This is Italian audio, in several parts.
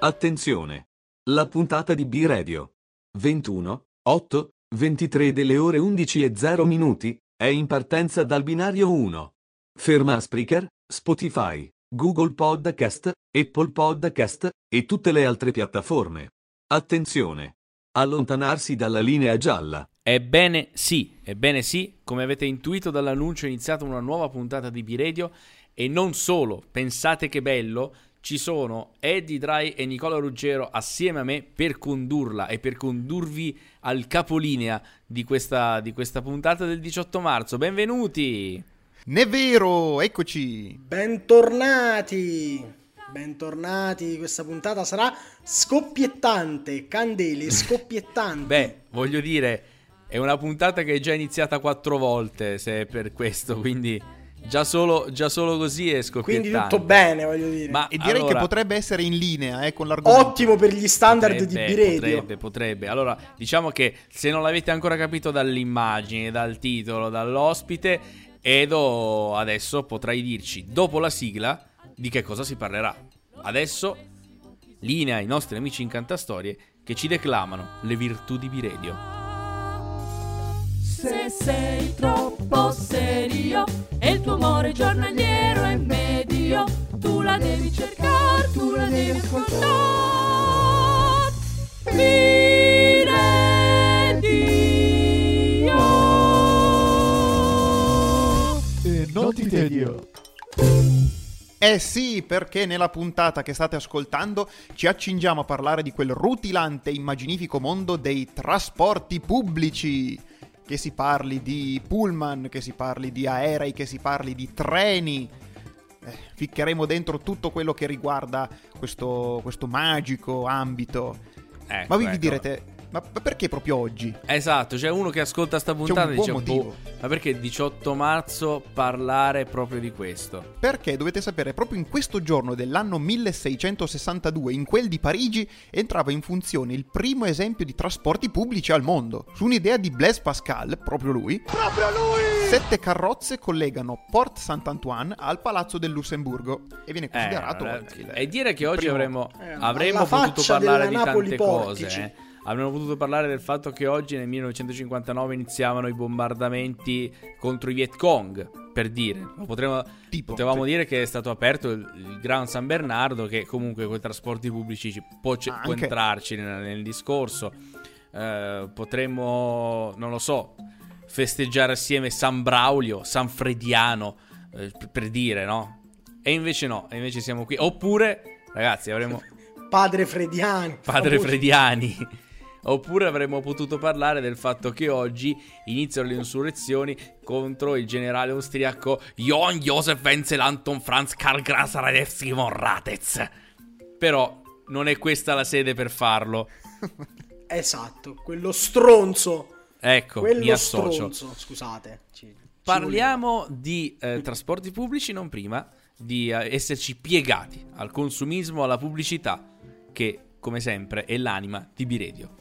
Attenzione! La puntata di B-Radio 21, 8, 23 delle ore 11 e 0 minuti è in partenza dal binario 1. Ferma Spreaker, Spotify, Google Podcast, Apple Podcast e tutte le altre piattaforme. Attenzione! Allontanarsi dalla linea gialla. Ebbene sì, ebbene sì, come avete intuito dall'annuncio è iniziata una nuova puntata di B-Radio e non solo, pensate che bello, ci sono Eddie Dry e Nicola Ruggero assieme a me per condurla e per condurvi al capolinea di questa, di questa puntata del 18 marzo. Benvenuti! Ne vero, eccoci! Bentornati! Bentornati, questa puntata sarà scoppiettante, candele scoppiettanti. Beh, voglio dire, è una puntata che è già iniziata quattro volte, se è per questo, quindi Già solo, già solo così è scoppiettante. Quindi tutto bene, voglio dire. Ma e direi allora, che potrebbe essere in linea eh, con l'argomento. Ottimo per gli standard potrebbe, di B-Radio. Potrebbe, potrebbe. Allora, diciamo che se non l'avete ancora capito dall'immagine, dal titolo, dall'ospite, Edo adesso potrai dirci, dopo la sigla, di che cosa si parlerà. Adesso, linea ai nostri amici in Cantastorie che ci declamano le virtù di B-Radio. Se sei troppo serio e il tuo amore giornaliero è medio, tu la devi cercare, tu la devi ascoltare. Mire Dio. E non ti tedio. Eh sì, perché nella puntata che state ascoltando ci accingiamo a parlare di quel rutilante e immaginifico mondo dei trasporti pubblici che si parli di pullman, che si parli di aerei, che si parli di treni. Eh, ficcheremo dentro tutto quello che riguarda questo, questo magico ambito. Ecco, Ma vi ecco. direte, ma perché proprio oggi? Esatto, c'è uno che ascolta sta puntata e dice: boh, Ma perché 18 marzo parlare proprio di questo? Perché dovete sapere, proprio in questo giorno dell'anno 1662, in quel di Parigi, entrava in funzione il primo esempio di trasporti pubblici al mondo. Su un'idea di Blaise Pascal, proprio lui, proprio lui! Sette carrozze collegano Port Saint-Antoine al Palazzo del Lussemburgo e viene considerato. Eh, e dire che oggi primo... avremmo, eh, avremmo potuto parlare di tante Portici. cose. Eh avremmo potuto parlare del fatto che oggi nel 1959 iniziavano i bombardamenti contro i Viet Cong, per dire. Potremmo, tipo, potevamo sì. dire che è stato aperto il, il Gran San Bernardo, che comunque con i trasporti pubblici può, c- può entrarci nel, nel discorso. Uh, potremmo, non lo so, festeggiare assieme San Braulio, San Frediano, eh, per, dire, no? E invece no, e invece siamo qui. Oppure, ragazzi, avremo... Padre Frediani. Padre. Frediani. Oppure avremmo potuto parlare del fatto che oggi iniziano le insurrezioni contro il generale austriaco Johann Josef Wenzel Anton Franz Karl Gras Radewski von Ratez. Però non è questa la sede per farlo. esatto, quello stronzo. Ecco, quello mi associo. Stronzo, scusate. Ci, Parliamo ci di eh, trasporti pubblici, non prima di eh, esserci piegati al consumismo, alla pubblicità, che come sempre è l'anima di Biredio.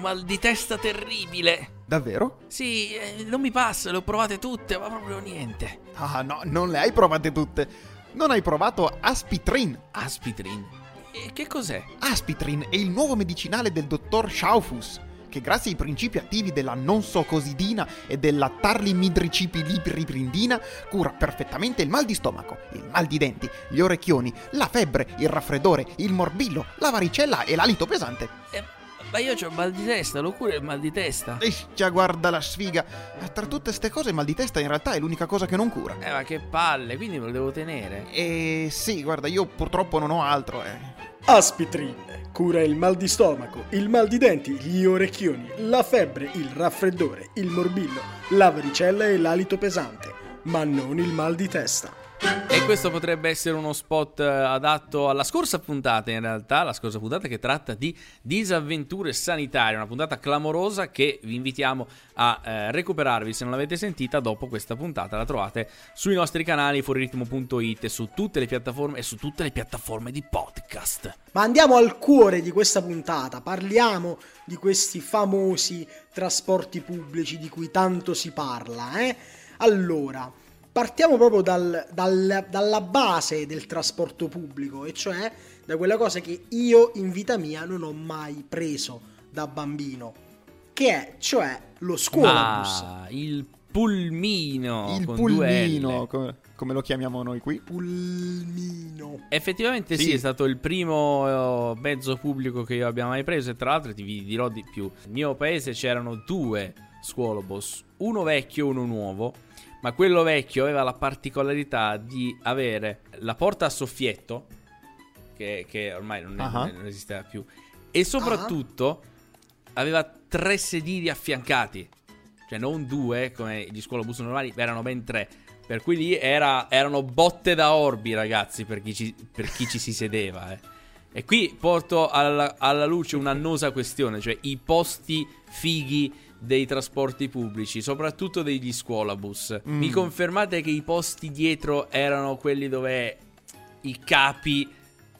Mal di testa terribile. Davvero? Sì, eh, non mi passa, le ho provate tutte, ma proprio niente. Ah, no, non le hai provate tutte. Non hai provato Aspitrin. Aspitrin? E che cos'è? Aspitrin è il nuovo medicinale del dottor Schaufus che grazie ai principi attivi della non so cosidina e della tarlimidricipiliprindina cura perfettamente il mal di stomaco, il mal di denti, gli orecchioni, la febbre, il raffreddore, il morbillo, la varicella e l'alito pesante. Eh. Ma io ho mal di testa, lo cura il mal di testa. E già guarda la sfiga. Tra tutte ste cose il mal di testa in realtà è l'unica cosa che non cura. Eh ma che palle, quindi me lo devo tenere. Eh sì, guarda, io purtroppo non ho altro, eh. Aspitrin cura il mal di stomaco, il mal di denti, gli orecchioni, la febbre, il raffreddore, il morbillo, la varicella e l'alito pesante, ma non il mal di testa. E questo potrebbe essere uno spot eh, adatto alla scorsa puntata, in realtà, la scorsa puntata che tratta di disavventure sanitarie, una puntata clamorosa che vi invitiamo a eh, recuperarvi se non l'avete sentita dopo questa puntata. La trovate sui nostri canali fuoriritmo.it, su tutte le piattaforme e su tutte le piattaforme di podcast. Ma andiamo al cuore di questa puntata, parliamo di questi famosi trasporti pubblici di cui tanto si parla, eh? Allora, partiamo proprio dal, dal, dalla base del trasporto pubblico, e cioè da quella cosa che io in vita mia non ho mai preso da bambino, che è cioè lo scuolabus. Ah, il pulmino. Il pulmino, come, come, lo chiamiamo noi qui. Pulmino. Effettivamente sì, sì è stato il primo eh, mezzo pubblico che io abbia mai preso e tra l'altro ti dirò di più. Nel mio paese c'erano due scuolobus, uno vecchio e uno nuovo, ma quello vecchio aveva la particolarità di avere la porta a soffietto, che, che ormai non, è, uh-huh. non, esisteva più, e soprattutto uh-huh. aveva tre sedili affiancati cioè non due come gli scuolabus normali, erano ben tre. Per cui lì era, erano botte da orbi, ragazzi, per chi ci, per chi ci si sedeva. Eh. E qui porto alla, alla luce un'annosa questione, cioè i posti fighi dei trasporti pubblici, soprattutto degli scuolabus. Mm. Mi confermate che i posti dietro erano quelli dove i capi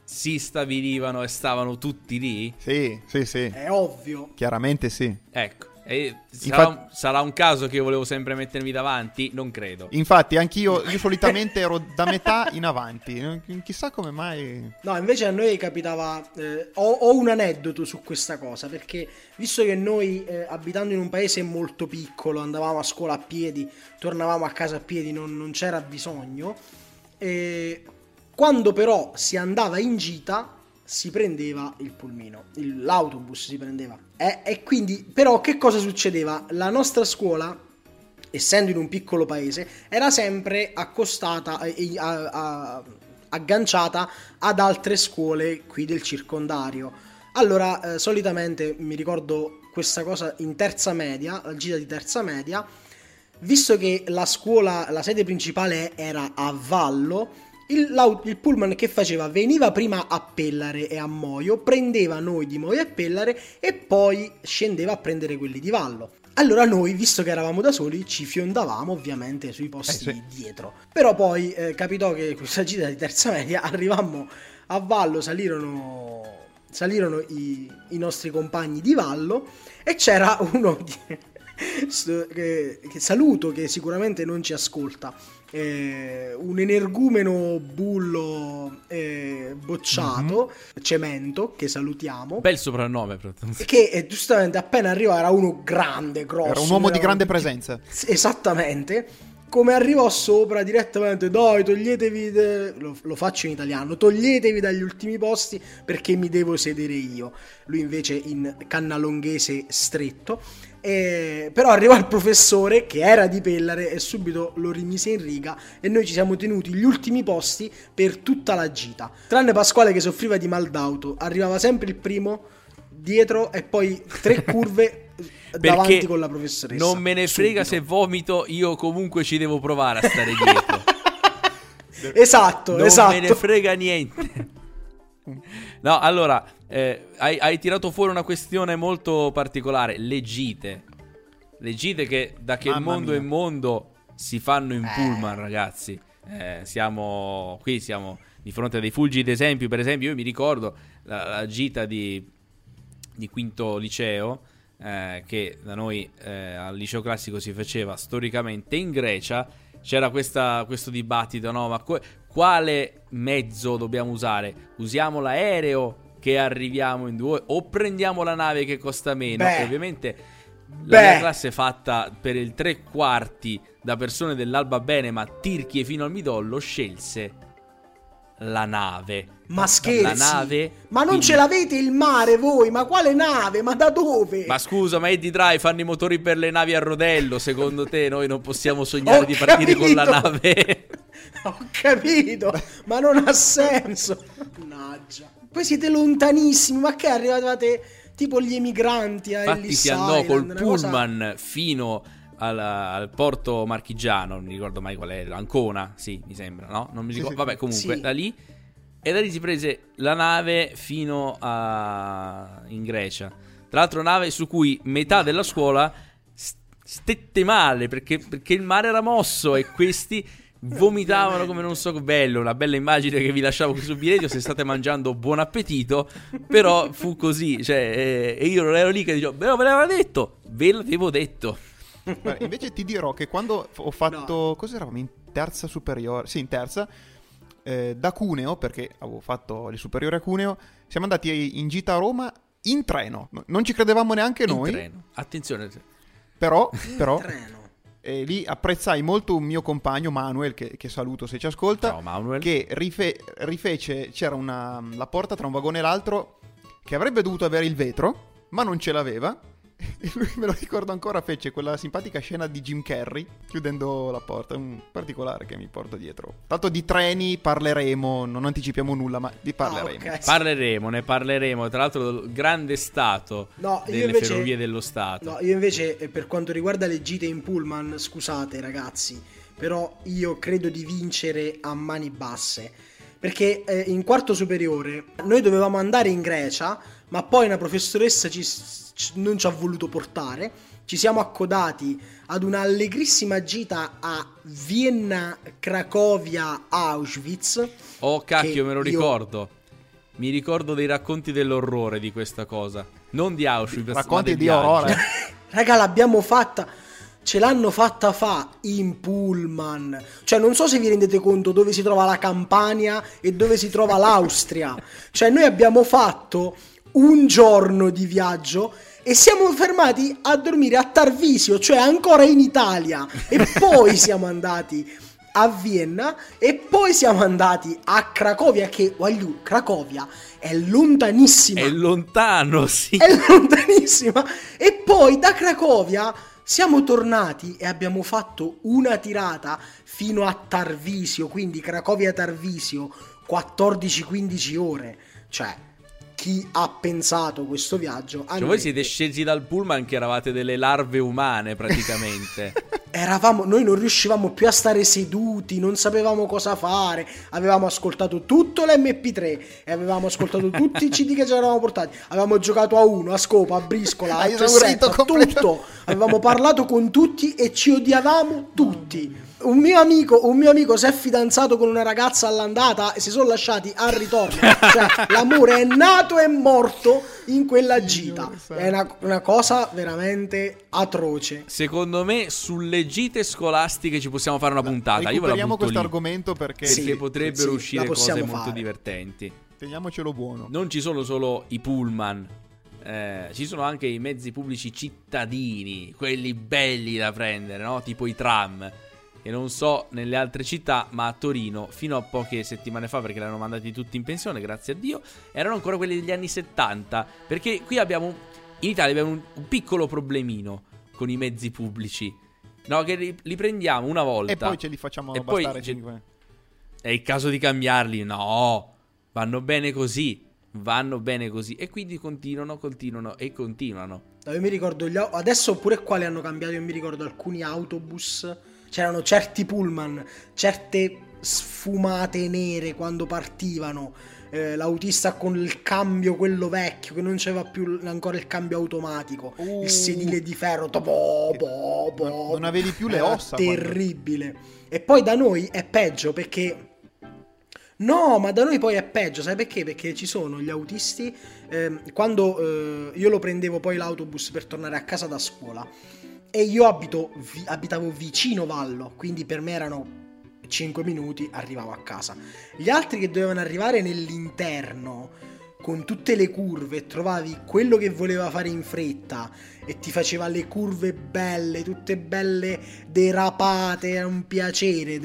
si stabilivano e stavano tutti lì? Sì, sì, sì. È ovvio. Chiaramente sì. Ecco. E sarà, Infatti, un, sarà, un, caso che io volevo sempre mettermi davanti? Non credo. Infatti, anch'io io solitamente ero da metà in avanti. Chissà come mai. No, invece a noi capitava. Eh, ho, ho, un aneddoto su questa cosa. Perché visto che noi, eh, abitando in un paese molto piccolo, andavamo a scuola a piedi, tornavamo a casa a piedi, non, non c'era bisogno. E quando però si andava in gita, si prendeva il pulmino, l'autobus si prendeva. E, e quindi, però, che cosa succedeva? La nostra scuola, essendo in un piccolo paese, era sempre accostata, e, a, a, agganciata ad altre scuole qui del circondario. Allora, eh, solitamente mi ricordo questa cosa in terza media, la gita di terza media, visto che la scuola, la sede principale era a Vallo, il, il, pullman che faceva? Veniva prima a Pellare e a Moio, prendeva noi di Moio e Pellare e poi scendeva a prendere quelli di Vallo. Allora noi, visto che eravamo da soli, ci fiondavamo ovviamente sui posti eh sì. dietro. Però poi eh, capitò che questa gita di terza media arrivammo a Vallo, salirono, salirono i, i nostri compagni di Vallo e c'era uno di, che, che saluto che sicuramente non ci ascolta eh, un energumeno bullo eh, bocciato, mm-hmm. Cemento, che salutiamo. Bel soprannome, che eh, giustamente appena arrivò era uno grande, grosso. Era un uomo di grande presenza. Esattamente. Come arrivò sopra direttamente, dai, toglietevi, de... lo, lo, faccio in italiano, toglietevi dagli ultimi posti perché mi devo sedere io. Lui invece in cannalonghese stretto e, però arrivò il professore che era di Pellare e subito lo rimise in riga e noi ci siamo tenuti gli ultimi posti per tutta la gita. Tranne Pasquale che soffriva di mal d'auto, arrivava sempre il primo dietro e poi tre curve davanti con la professoressa. Non me ne frega subito. se vomito, io comunque ci devo provare a stare dietro. esatto, non esatto. Non me ne frega niente. No, allora, eh, hai, hai, tirato fuori una questione molto particolare, le gite. Le gite che da che Mamma mondo mia. è mondo si fanno in eh. pullman, ragazzi. Eh, siamo qui, siamo di fronte a dei fulgidi esempi. Per esempio, io mi ricordo la, la gita di, di, quinto liceo, eh, che da noi eh, al liceo classico si faceva storicamente in Grecia. C'era questa, questo dibattito, no? Ma que- quale mezzo dobbiamo usare? Usiamo l'aereo che arriviamo in due o prendiamo la nave che costa meno. Beh. Ovviamente la mia classe è fatta per il tre quarti da persone dell'Alba Bene, ma Tirchie fino al midollo scelse la nave. Ma scherzi? La nave. Ma non quindi... ce l'avete il mare voi? Ma quale nave? Ma da dove? Ma scusa, ma Eddie Dry fanno i motori per le navi a rodello. Secondo te noi non possiamo sognare Ho di partire capito. con la nave? Ho capito, ma non ha senso. Mannaggia. Poi siete lontanissimi, ma che arrivate tipo gli emigranti a Infatti si andò col pullman cosa... fino al, al, porto marchigiano, non mi ricordo mai qual è, Ancona, sì, mi sembra, no? Non mi ricordo, sì, vabbè, comunque, sì. da lì e da lì si prese la nave fino a in Grecia. Tra l'altro nave su cui metà della scuola stette male perché, perché il mare era mosso e questi vomitavano come non so bello una bella immagine che vi lasciavo qui sul biglietto se state mangiando buon appetito però fu così cioè, eh, e io non ero lì che dicevo ve l'aveva detto ve l'avevo detto invece ti dirò che quando ho fatto no. cos'eravamo in terza superiore, sì, in terza, eh, da Cuneo, perché avevo fatto le superiori a Cuneo, siamo andati in gita a Roma in treno. Non ci credevamo neanche noi. In treno. Attenzione. Però, però e lì apprezzai molto un mio compagno Manuel, che, che saluto se ci ascolta, Ciao, Manuel. che rife- rifece, c'era una, la porta tra un vagone e l'altro che avrebbe dovuto avere il vetro, ma non ce l'aveva e lui me lo ricordo ancora, fece quella simpatica scena di Jim Carrey chiudendo la porta. Un particolare che mi porto dietro. Tanto di treni parleremo, non anticipiamo nulla, ma di parleremo. Ah, okay. Parleremo, ne parleremo. Tra l'altro, grande stato no, delle invece, ferrovie dello Stato. No, io invece, eh, per quanto riguarda le gite in pullman, scusate ragazzi, però io credo di vincere a mani basse. Perché eh, in quarto superiore noi dovevamo andare in Grecia, ma poi una professoressa ci non ci ha voluto portare. Ci siamo accodati ad una allegrissima gita a Vienna, Cracovia, Auschwitz. Oh cacchio, me lo ricordo. Io... Mi ricordo dei racconti dell'orrore di questa cosa. Non di Auschwitz, racconti di orrore. Raga, l'abbiamo fatta. Ce l'hanno fatta fa in pullman. Cioè, non so se vi rendete conto dove si trova la Campania e dove si trova l'Austria. Cioè, noi abbiamo fatto un giorno di viaggio e siamo fermati a dormire a Tarvisio, cioè ancora in Italia. E poi siamo andati a Vienna e poi siamo andati a Cracovia che voglio Cracovia è lontanissima. È lontano, sì. È lontanissima. E poi da Cracovia siamo tornati e abbiamo fatto una tirata fino a Tarvisio, quindi Cracovia Tarvisio 14-15 ore. Cioè chi ha pensato questo viaggio. Cioè, voi siete scesi dal pullman che eravate delle larve umane praticamente. Eravamo, noi non riuscivamo più a stare seduti, non sapevamo cosa fare. Avevamo ascoltato tutto l'MP3 e avevamo ascoltato tutti i CD che ci eravamo portati. Avevamo giocato a uno, a scopa, a briscola, a esaurito tutto. Avevamo parlato con tutti e ci odiavamo tutti un mio, amico, un mio amico si è fidanzato con una ragazza all'andata e si sono lasciati al ritorno. cioè, l'amore è nato e morto in quella gita. È una, una, cosa veramente atroce. Secondo me, sulle gite scolastiche ci possiamo fare una puntata. Io ve la questo lì, argomento perché, perché potrebbero sì, uscire cose fare. molto divertenti. Teniamocelo buono. Non ci sono solo i pullman. Eh, ci sono anche i mezzi pubblici cittadini, quelli belli da prendere, no? tipo i tram e non so nelle altre città, ma a Torino fino a poche settimane fa, perché l'hanno mandati tutti in pensione, grazie a Dio, erano ancora quelli degli anni 70, perché qui abbiamo in Italia abbiamo un, un piccolo problemino con i mezzi pubblici. No, che li, li, prendiamo una volta e poi ce li facciamo e bastare 5. È il caso di cambiarli? No, vanno bene così. Vanno bene così e quindi continuano, continuano e continuano. Io mi ricordo gli, adesso pure quali hanno cambiato, io mi ricordo alcuni autobus c'erano certi pullman, certe sfumate nere quando partivano. Eh, l'autista con il cambio quello vecchio che non c'era più ancora il cambio automatico uh, il sedile di ferro bo, bo, bo, non avevi più le ossa terribile quando... e poi da noi è peggio perché No, ma da noi poi è peggio, sai perché? Perché ci sono gli autisti, eh, quando eh, io lo prendevo poi l'autobus per tornare a casa da scuola, e io abito, vi, abitavo vicino Vallo, quindi per me erano 5 minuti, arrivavo a casa. Gli altri che dovevano arrivare nell'interno, con tutte le curve, trovavi quello che voleva fare in fretta e ti faceva le curve belle, tutte belle derapate, era un piacere,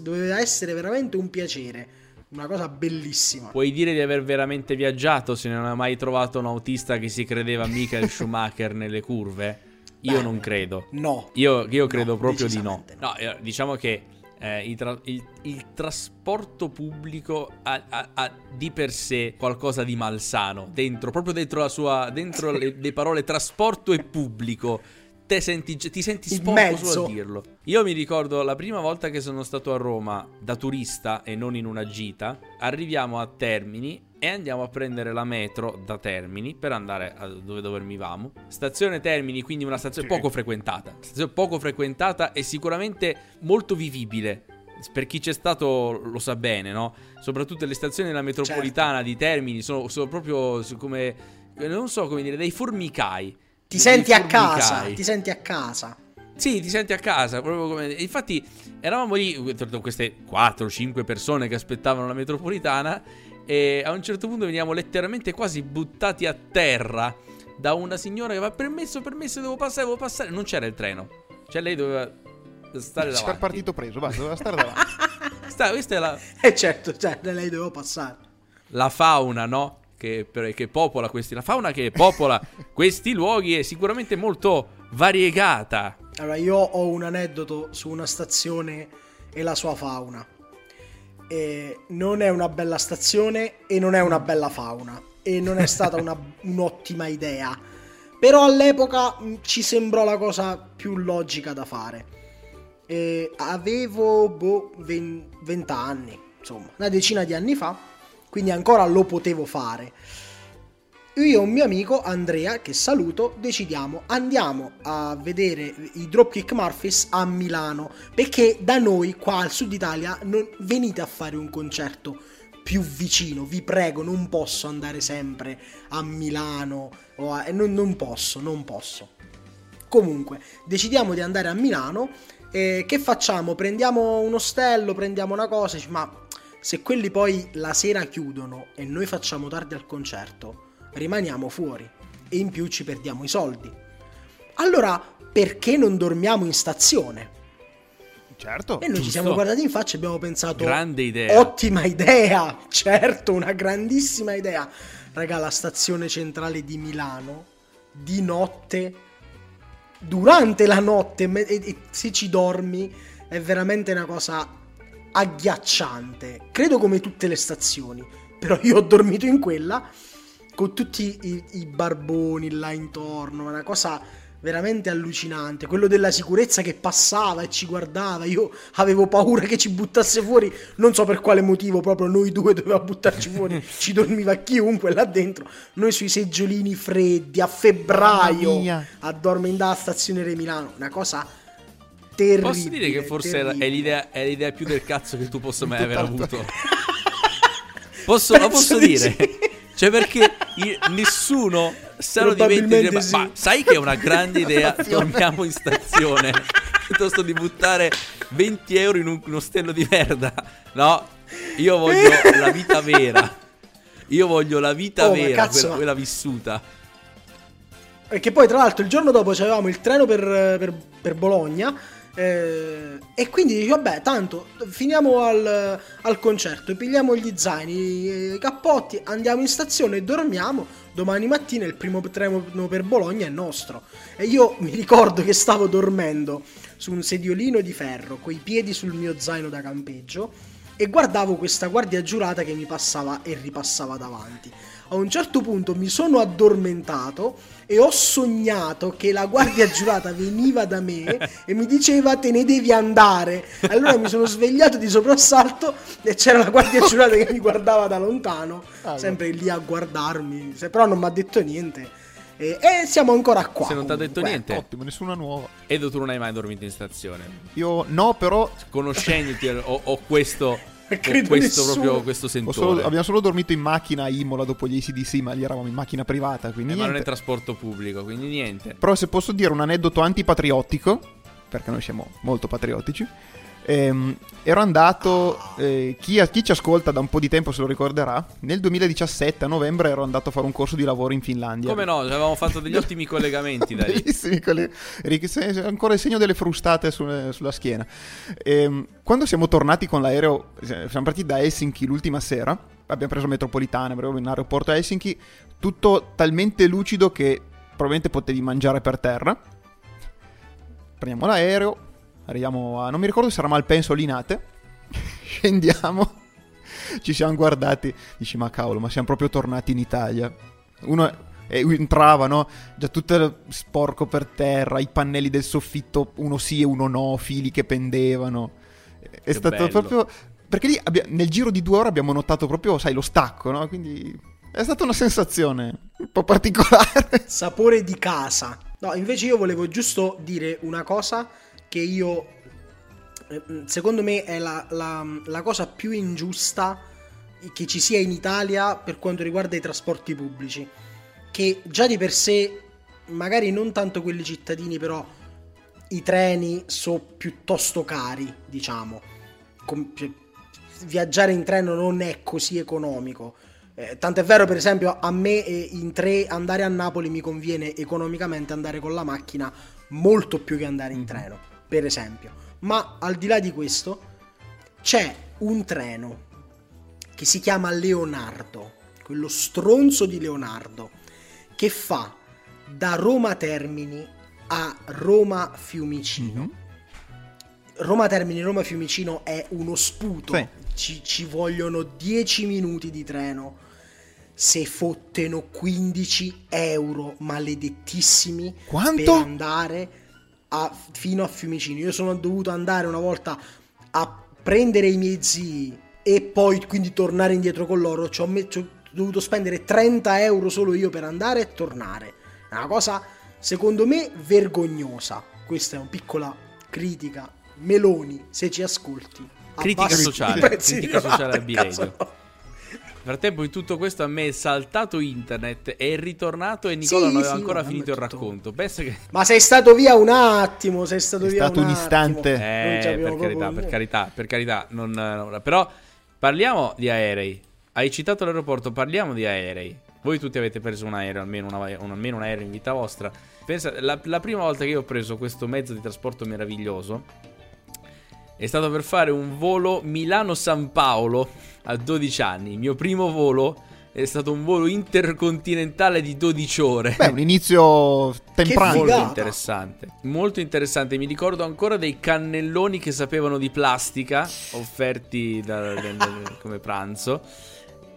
doveva essere veramente un piacere. Una cosa bellissima. Puoi dire di aver veramente viaggiato se non hai mai trovato un autista che si credeva Michael Schumacher nelle curve? Io non credo. No. Io, io credo no, proprio di no. no. Eh, diciamo che eh, il, tra- il, il, trasporto pubblico ha, ha, ha, di per sé qualcosa di malsano. Dentro, proprio dentro la sua. Dentro le, le parole trasporto e pubblico te senti, ti senti sporco solo a dirlo. Io mi ricordo la prima volta che sono stato a Roma da turista e non in una gita, arriviamo a Termini e andiamo a prendere la metro da Termini per andare dove dormivamo. Stazione Termini, quindi una stazione poco frequentata. Stazione poco frequentata e sicuramente molto vivibile. Per chi c'è stato lo sa bene, no? Soprattutto le stazioni della metropolitana certo. di Termini sono, sono proprio come non so come dire, dei formicai ti senti a casa, ti senti a casa. Sì, ti senti a casa, proprio come... Infatti eravamo lì, queste 4-5 persone che aspettavano la metropolitana e a un certo punto veniamo letteralmente quasi buttati a terra da una signora che va permesso, permesso, devo passare, devo passare. Non c'era il treno. Cioè lei doveva stare davanti. C'era partito preso, basta, doveva stare davanti. Sta, questa è la... Eh certo, cioè, lei doveva passare. La fauna, no? Che, che popola questi... La fauna che popola questi luoghi è sicuramente molto variegata. Allora, io ho un aneddoto su una stazione e la sua fauna. E non è una bella stazione e non è una bella fauna e non è stata una, un'ottima idea. Però all'epoca mm, ci sembrò la cosa più logica da fare. E avevo boh, 20 anni, insomma, una decina di anni fa, quindi ancora lo potevo fare. Io e un mio amico Andrea, che saluto, decidiamo andiamo a vedere i Dropkick Murphys a Milano perché da noi qua al sud Italia non venite a fare un concerto più vicino. Vi prego, non posso andare sempre a Milano. A... Non, non, posso, non posso. Comunque, decidiamo di andare a Milano. E che facciamo? Prendiamo un ostello, prendiamo una cosa. Ma se quelli poi la sera chiudono e noi facciamo tardi al concerto, rimaniamo fuori. E in più ci perdiamo i soldi. Allora, perché non dormiamo in stazione? Certo. E noi giusto. ci siamo guardati in faccia e abbiamo pensato: Grande idea. Ottima idea, certo, una grandissima idea. Raga, la stazione centrale di Milano, di notte, durante la notte, e, e, se ci dormi, è veramente una cosa agghiacciante. Credo come tutte le stazioni, però io ho dormito in quella con tutti i, i barboni là intorno, una cosa veramente allucinante. Quello della sicurezza che passava e ci guardava. Io avevo paura che ci buttasse fuori. Non so per quale motivo, proprio noi due dovevamo buttarci fuori. ci dormiva chiunque là dentro. Noi sui seggiolini freddi a febbraio a dormire in stazione Re Milano. Una cosa terribile. Posso dire che forse terribile. è l'idea, è l'idea, più del cazzo che tu possa mai aver avuto. posso, lo posso dire? Sì. Cioè, perché nessuno se lo diventi dire, sì. ma, sai che è una grande idea? Torniamo in stazione. Piuttosto di buttare 20 euro in un, un ostello di merda. No io voglio la vita vera. Io voglio la vita oh, vera quella, quella vissuta. Perché poi tra l'altro il giorno dopo avevamo il treno per, per, per Bologna eh, e quindi dici, vabbè, tanto finiamo al, al concerto, pigliamo gli zaini, i cappotti, andiamo in stazione e dormiamo. Domani mattina il primo treno per Bologna è nostro. E io mi ricordo che stavo dormendo su un sediolino di ferro, coi piedi sul mio zaino da campeggio, e guardavo questa guardia giurata che mi passava e ripassava davanti. A un certo punto mi sono addormentato e ho sognato che la guardia giurata veniva da me e mi diceva te ne devi andare. Allora mi sono svegliato di soprassalto e c'era la guardia giurata che mi guardava da lontano, ah, sempre lì a guardarmi, però non mi ha detto niente. E, e, siamo ancora qua. Se non ti ha detto niente, ottimo, nessuna nuova. Edo, tu non hai mai dormito in stazione? Io no, però. Conoscendoti, ho, ho questo Credo questo, proprio, questo sentore. Solo, abbiamo solo dormito in macchina a Imola dopo gli ACDC, ma lì eravamo in macchina privata. Quindi eh, ma non è trasporto pubblico, quindi niente. Però se posso dire un aneddoto antipatriottico, perché noi siamo molto patriottici. Ehm, ero andato, eh, chi, chi, ci ascolta da un po' di tempo se lo ricorderà, nel 2017 a novembre ero andato a fare un corso di lavoro in Finlandia. Come no, avevamo fatto degli ottimi collegamenti da lì. Bellissimi collegamenti, ancora il segno delle frustate sulle, sulla schiena. Ehm, quando siamo tornati con l'aereo, siamo partiti da Helsinki l'ultima sera, abbiamo preso metropolitana, avevo in aeroporto a Helsinki, tutto talmente lucido che probabilmente potevi mangiare per terra. Prendiamo l'aereo, Arriviamo a... non mi ricordo se era Malpenso o Linate. Scendiamo. Ci siamo guardati. Dici, ma cavolo, ma siamo proprio tornati in Italia. Uno entrava, no? Già tutto sporco per terra, i pannelli del soffitto, uno sì e uno no, fili che pendevano. È che stato bello. proprio... Perché lì abbia... nel giro di due ore abbiamo notato proprio, sai, lo stacco, no? Quindi è stata una sensazione un po' particolare. Sapore di casa. No, invece io volevo giusto dire una cosa che io, eh, secondo me, è la, la, la cosa più ingiusta che ci sia in Italia per quanto riguarda i trasporti pubblici. Che già di per sé, magari non tanto quelli cittadini, però i treni sono piuttosto cari, diciamo. Com- viaggiare in treno non è così economico. Eh, tant'è vero, per esempio, a me eh, in tre andare a Napoli mi conviene economicamente andare con la macchina molto più che andare in mhm. treno, per esempio. Ma al di là di questo, c'è un treno che si chiama Leonardo, quello stronzo di Leonardo, che fa da Roma Termini a Roma Fiumicino. Mm-hmm. Roma Termini, Roma Fiumicino è uno sputo. Sì. Ci, ci vogliono 10 minuti di treno se fotteno 15 euro maledettissimi Quanto? per andare a, fino a Fiumicino. Io sono dovuto andare una volta a prendere i miei zii e poi quindi tornare indietro con loro. Ci ho, met- ci ho dovuto spendere 30 euro solo io per andare e tornare. È una cosa secondo me vergognosa. Questa è una piccola critica. Meloni, se ci ascolti. Critica sociale. Critica sociale a B-Radio. Nel frattempo, in tutto questo, a me è saltato internet, è ritornato e Nicola sì, non aveva sì, ancora finito il racconto. Che... Ma sei stato via un attimo, sei stato è via stato un, un istante. Eh, per carità, per carità, per carità, non, non, però parliamo di aerei. Hai citato l'aeroporto, parliamo di aerei. Voi tutti avete preso un aereo, almeno, una, un, almeno un aereo in vita vostra. Pensa, la, la prima volta che io ho preso questo mezzo di trasporto meraviglioso è stato per fare un volo Milano-San Paolo a 12 anni. Il mio primo volo è stato un volo intercontinentale di 12 ore. Beh, un inizio temprano. Molto interessante. Molto interessante. Mi ricordo ancora dei cannelloni che sapevano di plastica offerti da, da, da, come pranzo.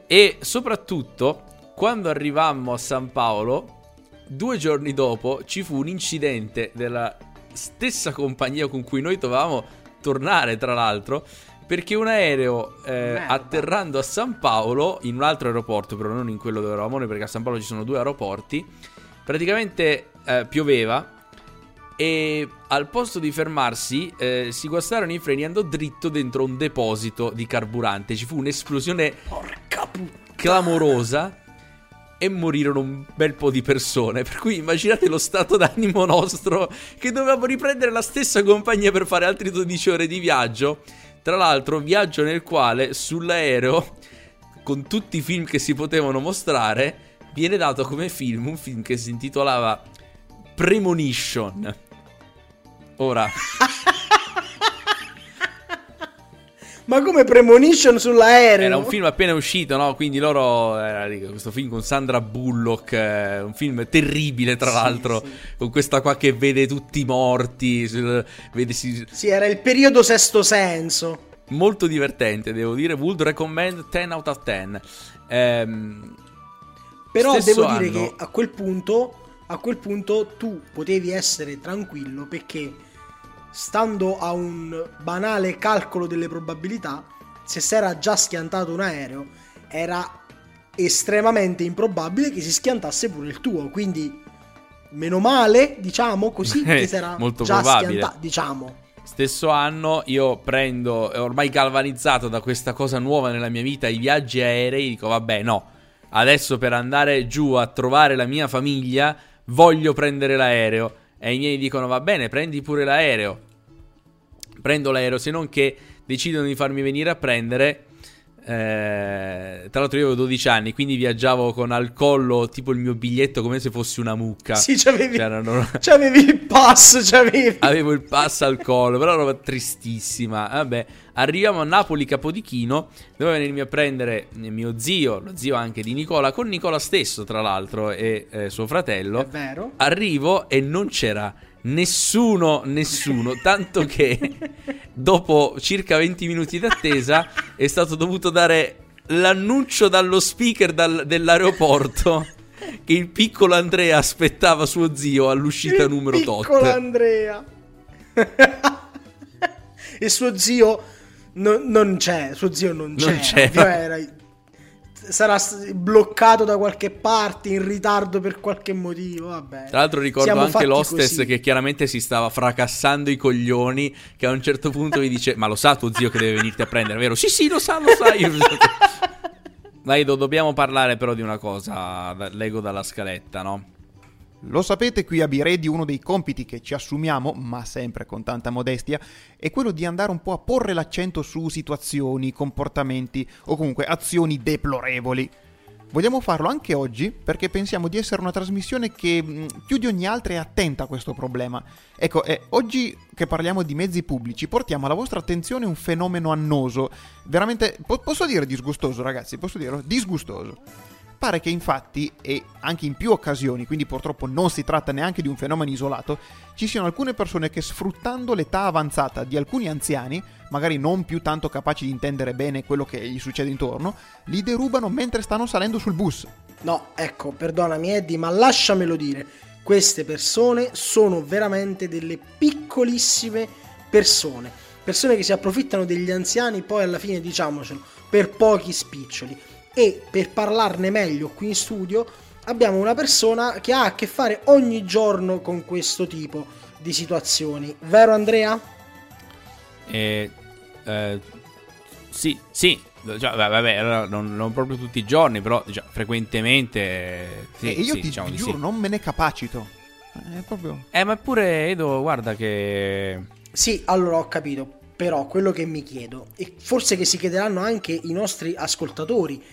E soprattutto, quando arrivammo a San Paolo, due giorni dopo ci fu un incidente della stessa compagnia con cui noi dovevamo tornare, tra l'altro, perché un aereo eh, atterrando a San Paolo, in un altro aeroporto, però non in quello dove eravamo noi, perché a San Paolo ci sono due aeroporti, praticamente eh, pioveva e al posto di fermarsi eh, si guastarono i freni e andò dritto dentro un deposito di carburante. Ci fu un'esplosione clamorosa e morirono un bel po' di persone. Per cui immaginate lo stato d'animo nostro che dovevamo riprendere la stessa compagnia per fare altri 12 ore di viaggio. Tra l'altro, viaggio nel quale sull'aereo, con tutti i film che si potevano mostrare, viene dato come film un film che si intitolava Premonition. Ora. Ma come Premonition sull'aereo? Era un film appena uscito, no? Quindi loro. Era questo film con Sandra Bullock. Eh, un film terribile, tra sì, l'altro. Sì. Con questa qua che vede tutti morti. Vede, si... Sì, era il periodo sesto senso. Molto divertente, devo dire. Would recommend 10 out of 10. Ehm, Però devo anno... dire che a quel punto. A quel punto tu potevi essere tranquillo perché stando a un banale calcolo delle probabilità, se si era già schiantato un aereo, era estremamente improbabile che si schiantasse pure il tuo. Quindi, meno male, diciamo così, che si era Molto già probabile. schiantato, diciamo. Stesso anno io prendo, ormai galvanizzato da questa cosa nuova nella mia vita, i viaggi aerei, dico vabbè no, adesso per andare giù a trovare la mia famiglia voglio prendere l'aereo e i miei dicono va bene, prendi pure l'aereo. Prendo l'aereo, se non che decidono di farmi venire a prendere. Eh, tra l'altro io avevo 12 anni, quindi viaggiavo con al collo tipo il mio biglietto come se fossi una mucca. Sì, c'avevi, c'erano... c'avevi il pass, c'avevi. Avevo il pass al collo, però roba tristissima. Vabbè, arriviamo a Napoli Capodichino, doveva venirmi a prendere mio zio, lo zio anche di Nicola, con Nicola stesso tra l'altro e eh, suo fratello. È vero. Arrivo e non c'era nessuno, nessuno, tanto che dopo circa 20 minuti d'attesa è stato dovuto dare l'annuncio dallo speaker dal, dell'aeroporto che il piccolo Andrea aspettava suo zio all'uscita il numero tot. Piccolo Andrea. e suo zio No, non c'è, suo zio non c'è. Non c'è. Era, sarà bloccato da qualche parte, in ritardo per qualche motivo. Vabbè. Tra l'altro ricordo Siamo anche l'hostess così. che chiaramente si stava fracassando i coglioni, che a un certo punto mi dice, ma lo sa tuo zio che deve venirti a prendere, vero? Sì, sì, lo sa, lo sa. Io... Dai, dobbiamo parlare però di una cosa, leggo dalla scaletta, no? Lo sapete, qui a Biredi uno dei compiti che ci assumiamo, ma sempre con tanta modestia, è quello di andare un po' a porre l'accento su situazioni, comportamenti o comunque azioni deplorevoli. Vogliamo farlo anche oggi perché pensiamo di essere una trasmissione che più di ogni altra è attenta a questo problema. Ecco, eh, oggi che parliamo di mezzi pubblici portiamo alla vostra attenzione un fenomeno annoso, veramente, po- posso dire disgustoso ragazzi, posso dirlo? Disgustoso. Pare che infatti, e anche in più occasioni, quindi purtroppo non si tratta neanche di un fenomeno isolato, ci siano alcune persone che sfruttando l'età avanzata di alcuni anziani, magari non più tanto capaci di intendere bene quello che gli succede intorno, li derubano mentre stanno salendo sul bus. No, ecco, perdonami Eddie, ma lasciamelo dire, queste persone sono veramente delle piccolissime persone, persone che si approfittano degli anziani poi alla fine diciamocelo, per pochi spiccioli e per parlarne meglio qui in studio abbiamo una persona che ha a che fare ogni giorno con questo tipo di situazioni. Vero Andrea? Eh, eh, sì, sì. Cioè, vabbè, non, non, proprio tutti i giorni, però diciamo, frequentemente. Sì, e io sì, ti, diciamo ti giuro, sì. non me ne capacito. È proprio... Eh, ma pure Edo, guarda che. Sì, allora ho capito. Però quello che mi chiedo, e forse che si chiederanno anche i nostri ascoltatori,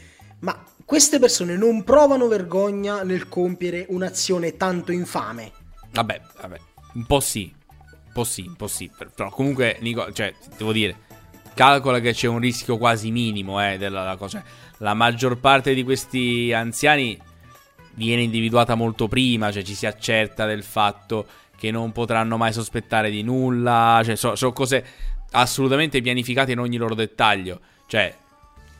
ma queste persone non provano vergogna nel compiere un'azione tanto infame? Vabbè, vabbè, un po' sì, un po' sì, un po' sì. Però comunque, Nico, cioè, devo dire, calcola che c'è un rischio quasi minimo eh, della cosa. Cioè, la maggior parte di questi anziani viene individuata molto prima, cioè ci si accerta del fatto che non potranno mai sospettare di nulla, cioè sono so cose assolutamente pianificate in ogni loro dettaglio. Cioè,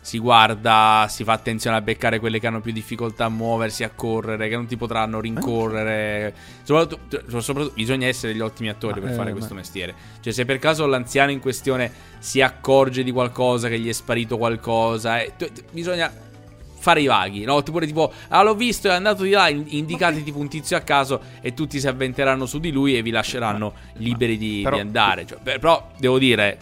si guarda, si fa attenzione a beccare quelle che hanno più difficoltà a muoversi, a correre, che non ti potranno rincorrere. Soprattutto, cioè, soprattutto bisogna essere degli ottimi attori per eh, fare questo mestiere. Cioè, se per caso l'anziano in questione si accorge di qualcosa, che gli è sparito qualcosa, eh, bisogna fare i vaghi, no? Tipo, tipo ah, l'ho visto, è andato di là, indicate tipo un tizio a caso e tutti si avventeranno su di lui e vi lasceranno liberi di, però, di andare. Cioè, però, devo dire,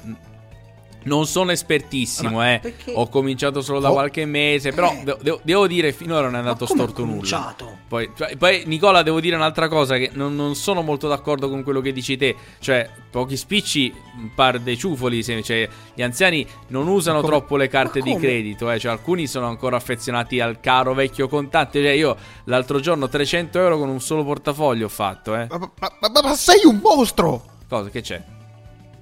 non sono espertissimo, eh. Ho cominciato solo da oh. qualche mese. Però eh. devo, devo, dire, finora non è andato storto nulla. Poi, cioè, poi, Nicola, devo dire un'altra cosa: che non, non, sono molto d'accordo con quello che dici te. Cioè, pochi spicci, un par dei ciufoli. Se, cioè, gli anziani non usano troppo le carte di credito. Eh. Cioè, alcuni sono ancora affezionati al caro vecchio contante. Cioè, io l'altro giorno 300 euro con un solo portafoglio ho fatto, eh. Ma, ma, ma, ma sei un mostro! Cosa? Che c'è?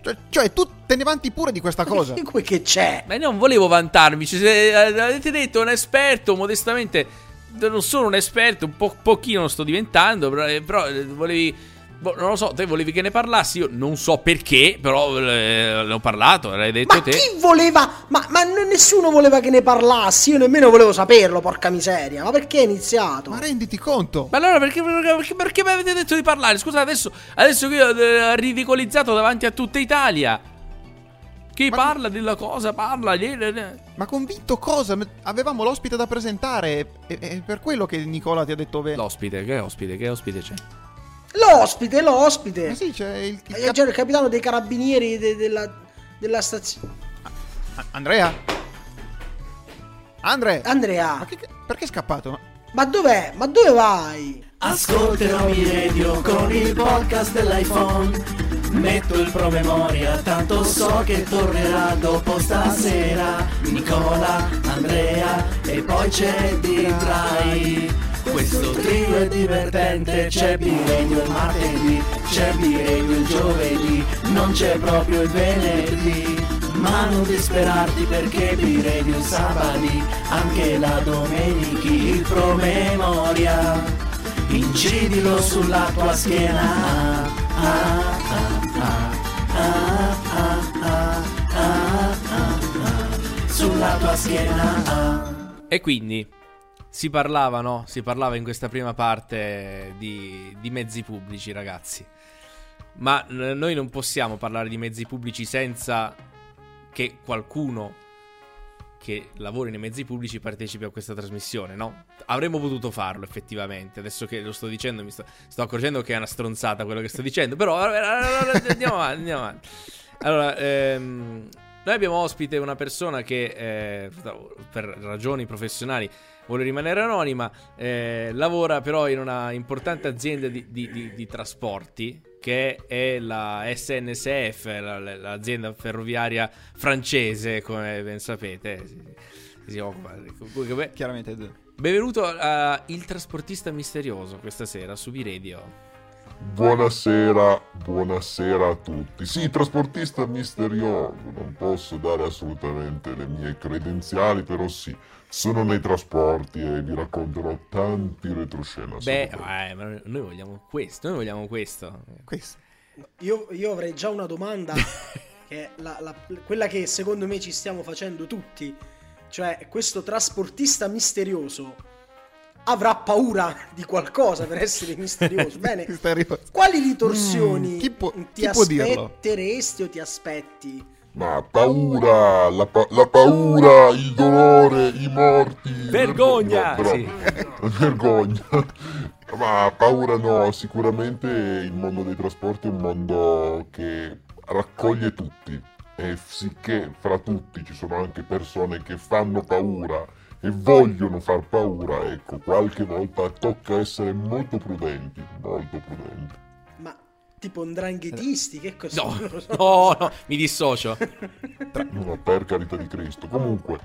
Cioè, cioè, tu te ne vanti pure di questa cosa. Qui che c'è? Ma non volevo vantarmi. Cioè, avete detto un esperto, modestamente. Non sono un esperto, un po- pochino lo sto diventando. Però, eh, però eh, volevi Boh, non lo so, te volevi che ne parlassi, io non so perché, però eh, ne ho parlato, l'hai detto ma te. Ma chi voleva? Ma, ma, nessuno voleva che ne parlassi, io nemmeno volevo saperlo, porca miseria. Ma perché è iniziato? Ma renditi conto. Ma allora perché, perché, perché mi avete detto di parlare? Scusate, adesso, adesso che io ho eh, ridicolizzato davanti a tutta Italia. Chi ma parla della cosa, parla. Ma convinto cosa? Avevamo l'ospite da presentare. È, per quello che Nicola ti ha detto bene. L'ospite, che ospite? Che ospite c'è? L'ospite, l'ospite. Ma sì, c'è il, il, cap- il capitano dei carabinieri de- della, della stazione. Andrea? Andre? Andrea. Ma che, perché è scappato? Ma dov'è? Ma dove vai? Ascolterò i radio con il podcast dell'iPhone. Metto il promemoria, tanto so che tornerà dopo stasera. Nicola, Andrea e poi c'è Ditrai. Questo trio è divertente, c'è Biregno il martedì, c'è Biregno il giovedì, non c'è proprio il venerdì. Ma non disperarti perché Biregno il sabadì, anche la domenica il promemoria. Incidilo sulla tua schiena. Ah, ah, ah, sulla tua schiena. E quindi si parlava, no? Si parlava in questa prima parte di, di mezzi pubblici, ragazzi. Ma noi non possiamo parlare di mezzi pubblici senza che qualcuno che lavori nei mezzi pubblici partecipi a questa trasmissione, no? Avremmo potuto farlo effettivamente. Adesso che lo sto dicendo, mi sto, sto accorgendo che è una stronzata quello che sto dicendo. Però andiamo avanti, andiamo avanti. Allora, ehm, Noi abbiamo ospite una persona che eh, per ragioni professionali vuole rimanere anonima, eh, lavora però in una importante azienda di, di, di, di trasporti che è la SNCF, la, l'azienda ferroviaria francese, come ben sapete. Si, si occupa. Chiaramente. Benvenuto a Il trasportista misterioso questa sera su B-Radio. Buonasera, buonasera a tutti. Sì, trasportista misterioso, non posso dare assolutamente le mie credenziali, però sì, sono nei trasporti e vi racconterò tanti retroscena. Beh, eh, ma noi vogliamo questo, noi vogliamo questo. questo. Io, io avrei già una domanda, che è la, la, quella che secondo me ci stiamo facendo tutti, cioè questo trasportista misterioso avrà paura di qualcosa per essere misterioso. Bene, quali ritorsioni mm, chi può, ti chi aspetteresti o ti aspetti? Ma paura, la, pa- la, paura, il dolore, i morti. Vergogna! No, però, sì. Vergogna. Ma paura no, sicuramente il mondo dei trasporti è un mondo che raccoglie tutti. E sicché fra tutti ci sono anche persone che fanno paura e vogliono far paura, ecco, qualche volta tocca essere molto prudenti, molto prudenti tipo ndranghetisti, che cos'è? No, no, no, mi dissocio. no, per carità di Cristo. Comunque,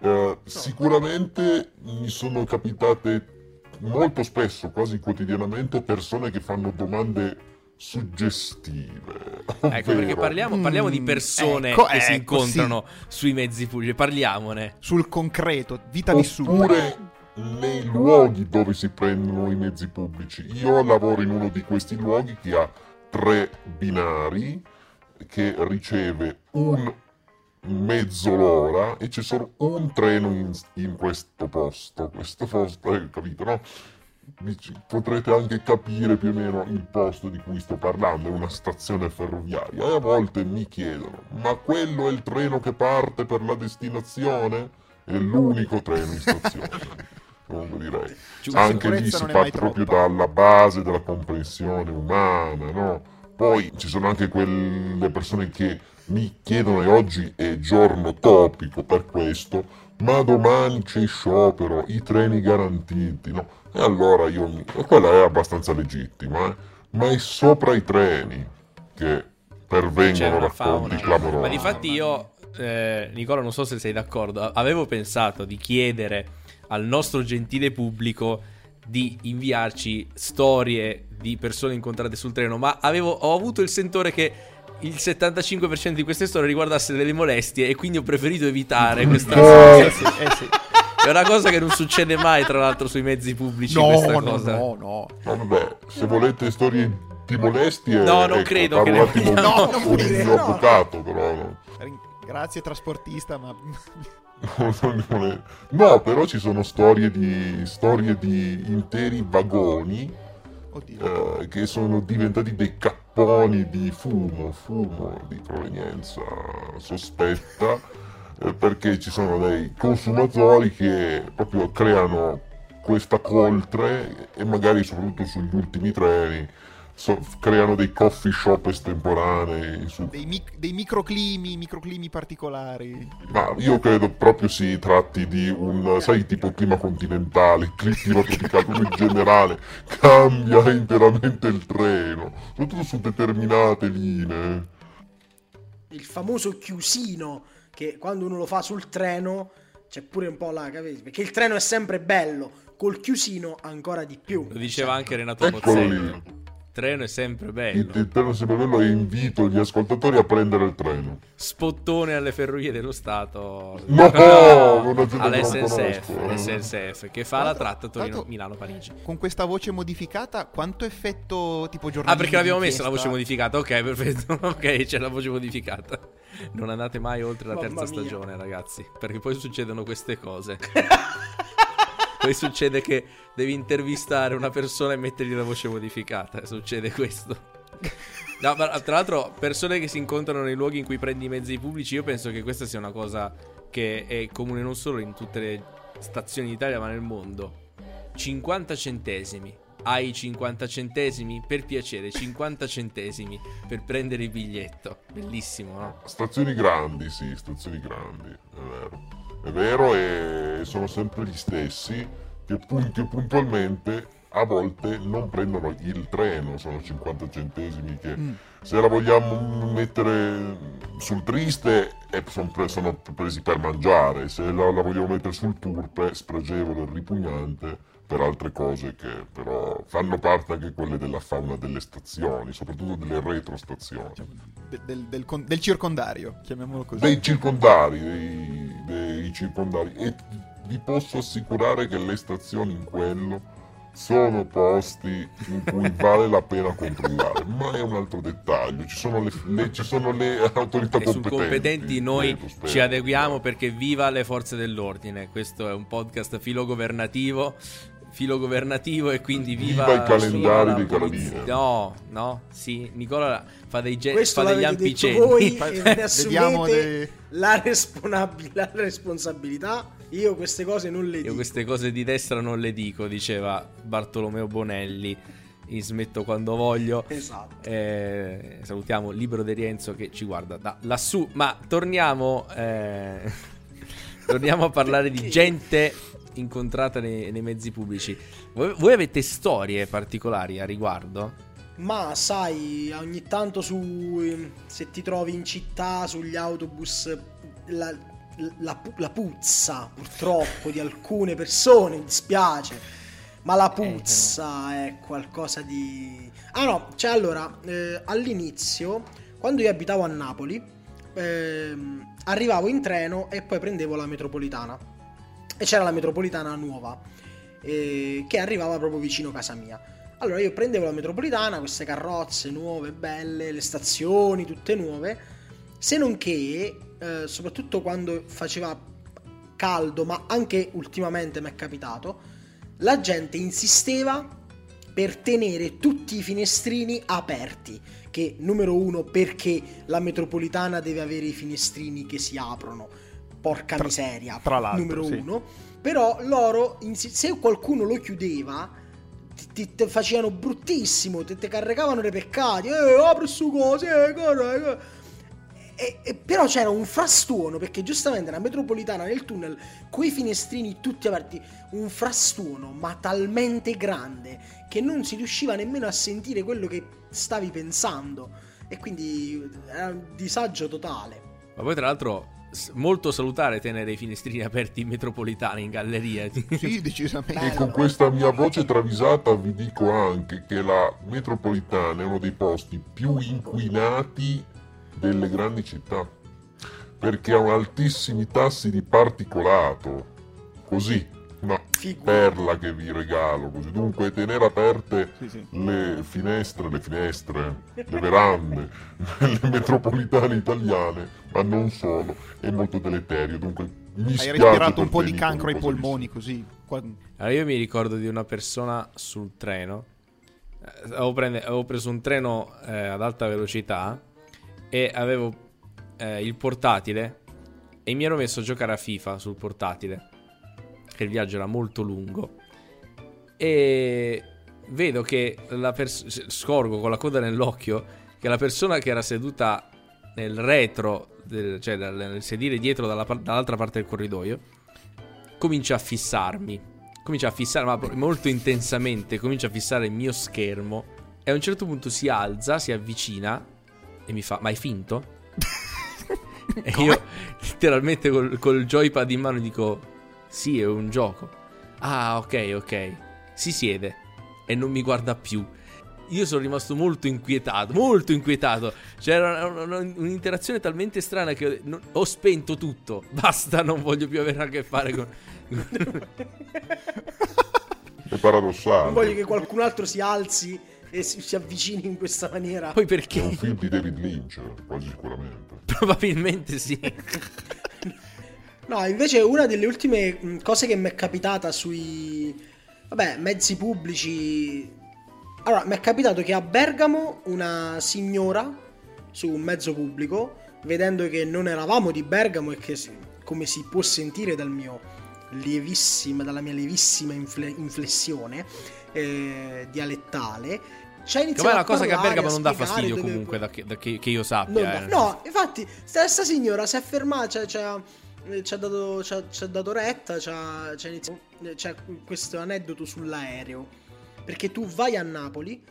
eh, sicuramente mi sono capitate molto spesso, quasi quotidianamente, persone che fanno domande suggestive. Ecco perché parliamo, parliamo di mm, persone ecco, che ecco, si incontrano sì. sui mezzi pubblici, parliamone. Sul concreto, vita Oppure vissuta. Oppure nei luoghi dove si prendono i mezzi pubblici. Io lavoro in uno di questi luoghi che ha tre binari che riceve un mezzo l'ora e c'è solo un treno in, in questo posto. Questo posto, eh, capito, no? Potrete anche capire più o meno il posto di cui sto parlando, è una stazione ferroviaria. E a volte mi chiedono, ma quello è il treno che parte per la destinazione? È l'unico treno in stazione. comunque direi. Giusto, Anche lì si parte proprio dalla base della comprensione umana, no? Poi ci sono anche quelle persone che mi chiedono, e oggi è giorno topico per questo, ma domani c'è sciopero, i treni garantiti, no? E allora io mi... quella è abbastanza legittima, eh? Ma è sopra i treni che pervengono racconti clamorosi. Ma difatti io, eh, Nicola, non so se sei d'accordo, avevo pensato di chiedere al nostro gentile pubblico di inviarci storie di persone incontrate sul treno, ma avevo, ho avuto il sentore che il 75% di queste storie riguardasse delle molestie e quindi ho preferito evitare questa cosa. Eh, sì, eh, sì. È una cosa che non succede mai, tra l'altro, sui mezzi pubblici. No, questa no, cosa. no, no. no vabbè, se volete storie di molestie, no, non ecco, credo che ne un attimo no, con il mio avvocato, però. No. Grazie, trasportista, ma no, però ci sono storie di, storie di interi vagoni eh, che sono diventati dei capponi di fumo, fumo di provenienza sospetta, eh, perché ci sono dei consumatori che proprio creano questa coltre e magari soprattutto sugli ultimi treni so, creano dei coffee shop estemporanei. Su... Dei, mic- dei, microclimi, microclimi particolari. Ma io credo proprio si tratti di un, sai, tipo clima continentale, clima tropicale, in generale. Cambia interamente il treno, soprattutto su determinate linee. Il famoso chiusino, che quando uno lo fa sul treno c'è pure un po' là, capito? Perché il treno è sempre bello, col chiusino ancora di più. Lo diceva anche Renato Pozzelli treno è sempre bello. Il, il, treno è sempre bello e invito gli ascoltatori a prendere il treno. Spottone alle ferrovie dello Stato. No, no, no all'SNCF, l'SNCF che fa la tratta Torino-Milano-Parigi. Con questa voce modificata, quanto effetto tipo giornalistico? Ah, perché l'abbiamo messa la voce modificata? Ok, perfetto. ok, c'è la voce modificata. Non andate mai oltre la Mamma terza mia. stagione, ragazzi, perché poi succedono queste cose. Poi succede che devi intervistare una persona e mettergli la voce modificata. Succede questo. No, ma tra l'altro, persone che si incontrano nei luoghi in cui prendi i mezzi pubblici, io penso che questa sia una cosa che è comune non solo in tutte le stazioni d'Italia, ma nel mondo. 50 centesimi hai 50 centesimi? Per piacere, 50 centesimi per prendere il biglietto. Bellissimo, no? Stazioni grandi, sì, stazioni grandi, è vero. È vero e sono sempre gli stessi che, pun- che puntualmente a volte non prendono il treno, sono 50 centesimi che mm. se la vogliamo mettere sul triste eh, sono, pre- sono, presi per mangiare, se la, la vogliamo mettere sul turpe, spregevole, ripugnante per altre cose che però fanno parte anche quelle della fauna delle stazioni, soprattutto delle retrostazioni. De, del, del, del, circondario, chiamiamolo così. Dei circondari, dei, dei circondari. E vi posso assicurare che le stazioni in quello sono posti in cui vale la pena controllare, ma è un altro dettaglio. Ci sono le, le, ci sono le autorità competenti. competenti noi spero, ci adeguiamo perché viva le forze dell'ordine. Questo è un podcast filogovernativo filo governativo e quindi viva, viva i calendari dei carabinieri. No, no, sì, Nicola fa dei ge- fa degli ampiceni. Voi Vediamo dei... la, responsab- la responsabilità. Io queste cose non le Io dico. Io queste cose di destra non le dico, diceva Bartolomeo Bonelli. In smetto quando voglio. Esatto. Eh, salutiamo Libero De Rienzo che ci guarda da lassù. Ma torniamo. Eh, torniamo a parlare di gente incontrata nei, nei mezzi pubblici. Voi, voi, avete storie particolari a riguardo? Ma sai, ogni tanto su se ti trovi in città sugli autobus la, la, la puzza purtroppo di alcune persone, mi dispiace. Ma la eh, puzza eh, è qualcosa di... Ah no, cioè allora, eh, all'inizio, quando io abitavo a Napoli, eh, arrivavo in treno e poi prendevo la metropolitana e c'era la metropolitana nuova eh, che arrivava proprio vicino casa mia. Allora io prendevo la metropolitana, queste carrozze nuove, belle, le stazioni tutte nuove, se non che, eh, soprattutto quando faceva caldo, ma anche ultimamente mi è capitato, la gente insisteva per tenere tutti i finestrini aperti. Che numero uno, perché la metropolitana deve avere i finestrini che si aprono porca tra, miseria, tra l'altro, numero sì. uno. Però loro, se qualcuno lo chiudeva, ti, ti facevano bruttissimo, ti, ti caricavano dei peccati, eh, apri su cose, eh, corre, e, e, però c'era un frastuono perché giustamente la metropolitana nel tunnel quei finestrini tutti aperti un frastuono ma talmente grande che non si riusciva nemmeno a sentire quello che stavi pensando e quindi era un disagio totale ma poi tra l'altro molto salutare tenere i finestrini aperti in metropolitana, in galleria. Sì, decisamente. E con questa mia voce travisata vi dico anche che la metropolitana è uno dei posti più inquinati delle grandi città, perché ha altissimi tassi di particolato. Così, una perla che vi regalo così. Dunque tenere aperte sì, sì. le finestre, le finestre, le verande, le metropolitane italiane, ma non solo, è molto deleterio. Dunque mi Hai respirato un po' di cancro ai polmoni così. Allora io mi ricordo di una persona sul treno. Eh, avevo, prende, avevo preso un treno eh, ad alta velocità e avevo eh, il portatile e mi ero messo a giocare a FIFA sul portatile che il viaggio era molto lungo. E vedo che la pers- scorgo con la coda nell'occhio che la persona che era seduta nel retro, del, cioè nel sedile dietro dalla, dall'altra parte del corridoio, comincia a fissarmi. Comincia a fissare, ma molto intensamente, comincia a fissare il mio schermo. E a un certo punto si alza, si avvicina e mi fa: Ma hai finto? e io letteralmente col, col joypad in mano dico: sì, è un gioco. Ah, ok, ok. Si siede e non mi guarda più. Io sono rimasto molto inquietato, molto inquietato. C'era una, una, un'interazione talmente strana che ho, ho spento tutto. Basta, non voglio più avere a che fare con... è paradossale. Non voglio che qualcun altro si alzi e si, si, avvicini in questa maniera. Poi perché? È un film di David Lynch, quasi sicuramente. Probabilmente sì. No, invece una delle ultime mm, cose che mi è capitata sui vabbè, mezzi pubblici. Allora, mi è capitato che a Bergamo una signora su un mezzo pubblico, vedendo che non eravamo di Bergamo e che come si può sentire dal mio lievissima, dalla mia lievissima infle- inflessione eh, dialettale. C'è iniziato Com'è una cosa che a Bergamo non dà fastidio dove... comunque, da che, da che, che io sappia. Eh. No, infatti, stessa signora si è fermata, cioè, cioè, ci, ha dato, ci, ha, ci ha dato retta, ci ha, ci ha iniziato, c'è questo aneddoto sull'aereo. Perché tu vai a Napoli,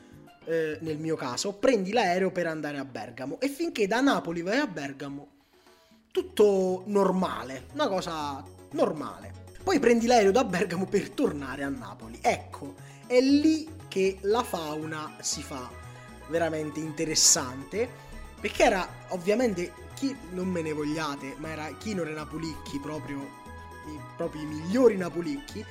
eh, nel mio caso, prendi l'aereo per andare a Bergamo e finché da Napoli vai a Bergamo, tutto normale, una cosa normale. Poi prendi l'aereo da Bergamo per tornare a Napoli. Ecco, è lì che la fauna si fa veramente interessante. Perché era ovviamente chi non me ne vogliate, ma era Kinore Napolicchi, proprio i, proprio i migliori Napolicchi.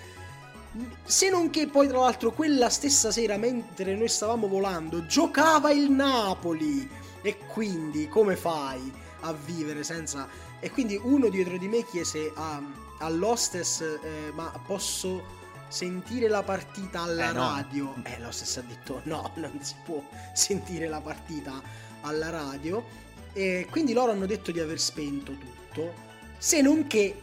Se non che poi, tra l'altro, quella stessa sera, mentre noi stavamo volando, giocava il Napoli. E quindi, come fai a vivere senza. E quindi uno dietro di me chiese a, all'hostess: eh, Ma posso sentire la partita alla eh, radio? No. Eh, l'hostess ha detto: No, non si può sentire la partita alla radio. E quindi loro hanno detto di aver spento tutto. Se non che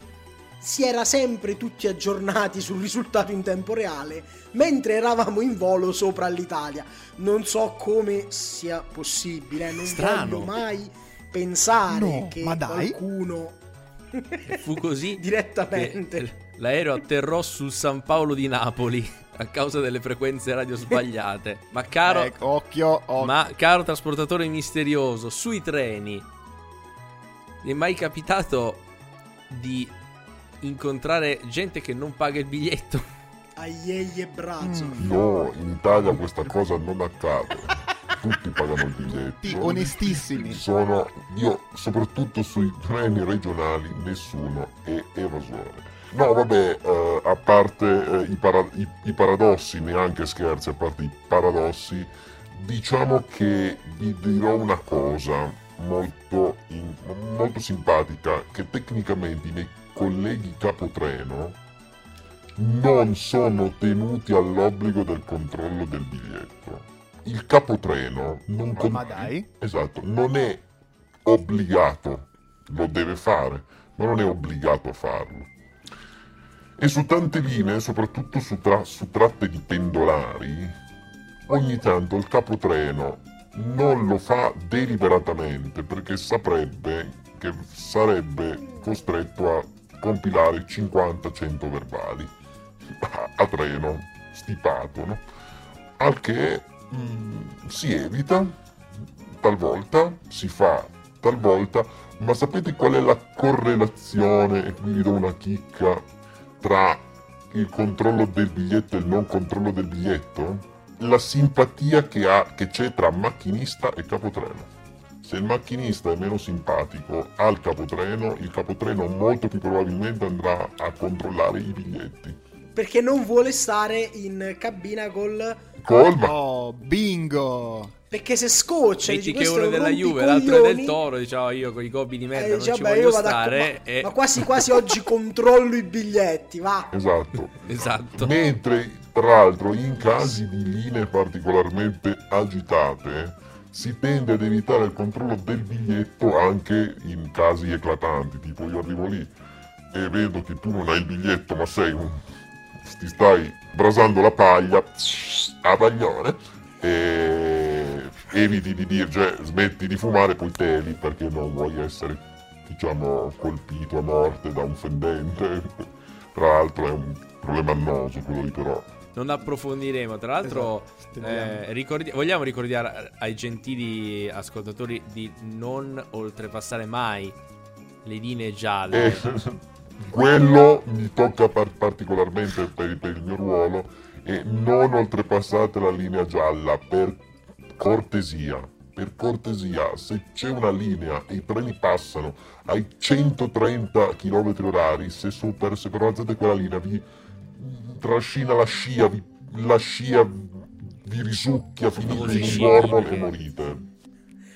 si era sempre tutti aggiornati sul risultato in tempo reale mentre eravamo in volo sopra l'Italia. Non so come sia possibile, non Strano. voglio mai pensare no, che qualcuno fu così direttamente l'aereo atterrò sul San Paolo di Napoli a causa delle frequenze radio sbagliate. Ma caro ecco, occhio, occhio. Ma caro trasportatore misterioso, sui treni ti è mai capitato di incontrare gente che non paga il biglietto. Aiei e braccio. Mm. No, in Italia questa cosa non accade. Tutti pagano il biglietto. Onestissimi. Sono, io, soprattutto sui treni regionali, nessuno è evasore. No, vabbè, eh, a parte eh, i, para- i, i, paradossi, neanche scherzi, a parte i paradossi, diciamo che vi dirò una cosa molto, in, molto simpatica, che tecnicamente i miei colleghi capotreno non sono tenuti all'obbligo del controllo del biglietto. Il capotreno non, con... esatto, non è obbligato, lo deve fare, ma non è obbligato a farlo. E su tante linee, soprattutto su, tra... su tratte di pendolari, ogni tanto il capotreno non lo fa deliberatamente perché saprebbe che sarebbe costretto a compilare 50-100 verbali a, treno, stipato, no? Al che mh, mm, si evita, talvolta si fa, talvolta, ma sapete qual è la correlazione, e qui vi do una chicca, tra il controllo del biglietto e il non controllo del biglietto? La simpatia che, ha, che c'è tra macchinista e capotreno se il macchinista è meno simpatico al capotreno, il capotreno molto più probabilmente andrà a controllare i biglietti. Perché non vuole stare in cabina col... Colma. Oh, bingo! Perché se scoccia Metti che uno è della Juve, l'altro è del Toro, diciamo io con i gobbi di merda eh, non ci voglio stare. A... E... Ma quasi quasi oggi controllo i biglietti, va. Esatto. esatto. Mentre, tra l'altro, in casi di linee particolarmente agitate, si tende ad evitare il controllo del biglietto anche in casi eclatanti, tipo io arrivo lì e vedo che tu non hai il biglietto ma sei un... ti stai brasando la paglia a paglione e eviti di dire, cioè smetti di fumare poi teli perché non vuoi essere diciamo colpito a morte da un fendente tra l'altro è un problema annoso quello lì però non approfondiremo. Tra l'altro, esatto. eh, ricordi- vogliamo ricordare ai gentili ascoltatori di non oltrepassare mai le linee gialle. Eh, quello mi tocca par- particolarmente per, per, il mio ruolo. E non oltrepassate la linea gialla per cortesia. Per cortesia, se c'è una linea e i treni passano ai 130 km orari, se, super, se pervazzate quella linea vi trascina la scia, vi, la scia vi risucchia, finite in un wormhole e morite.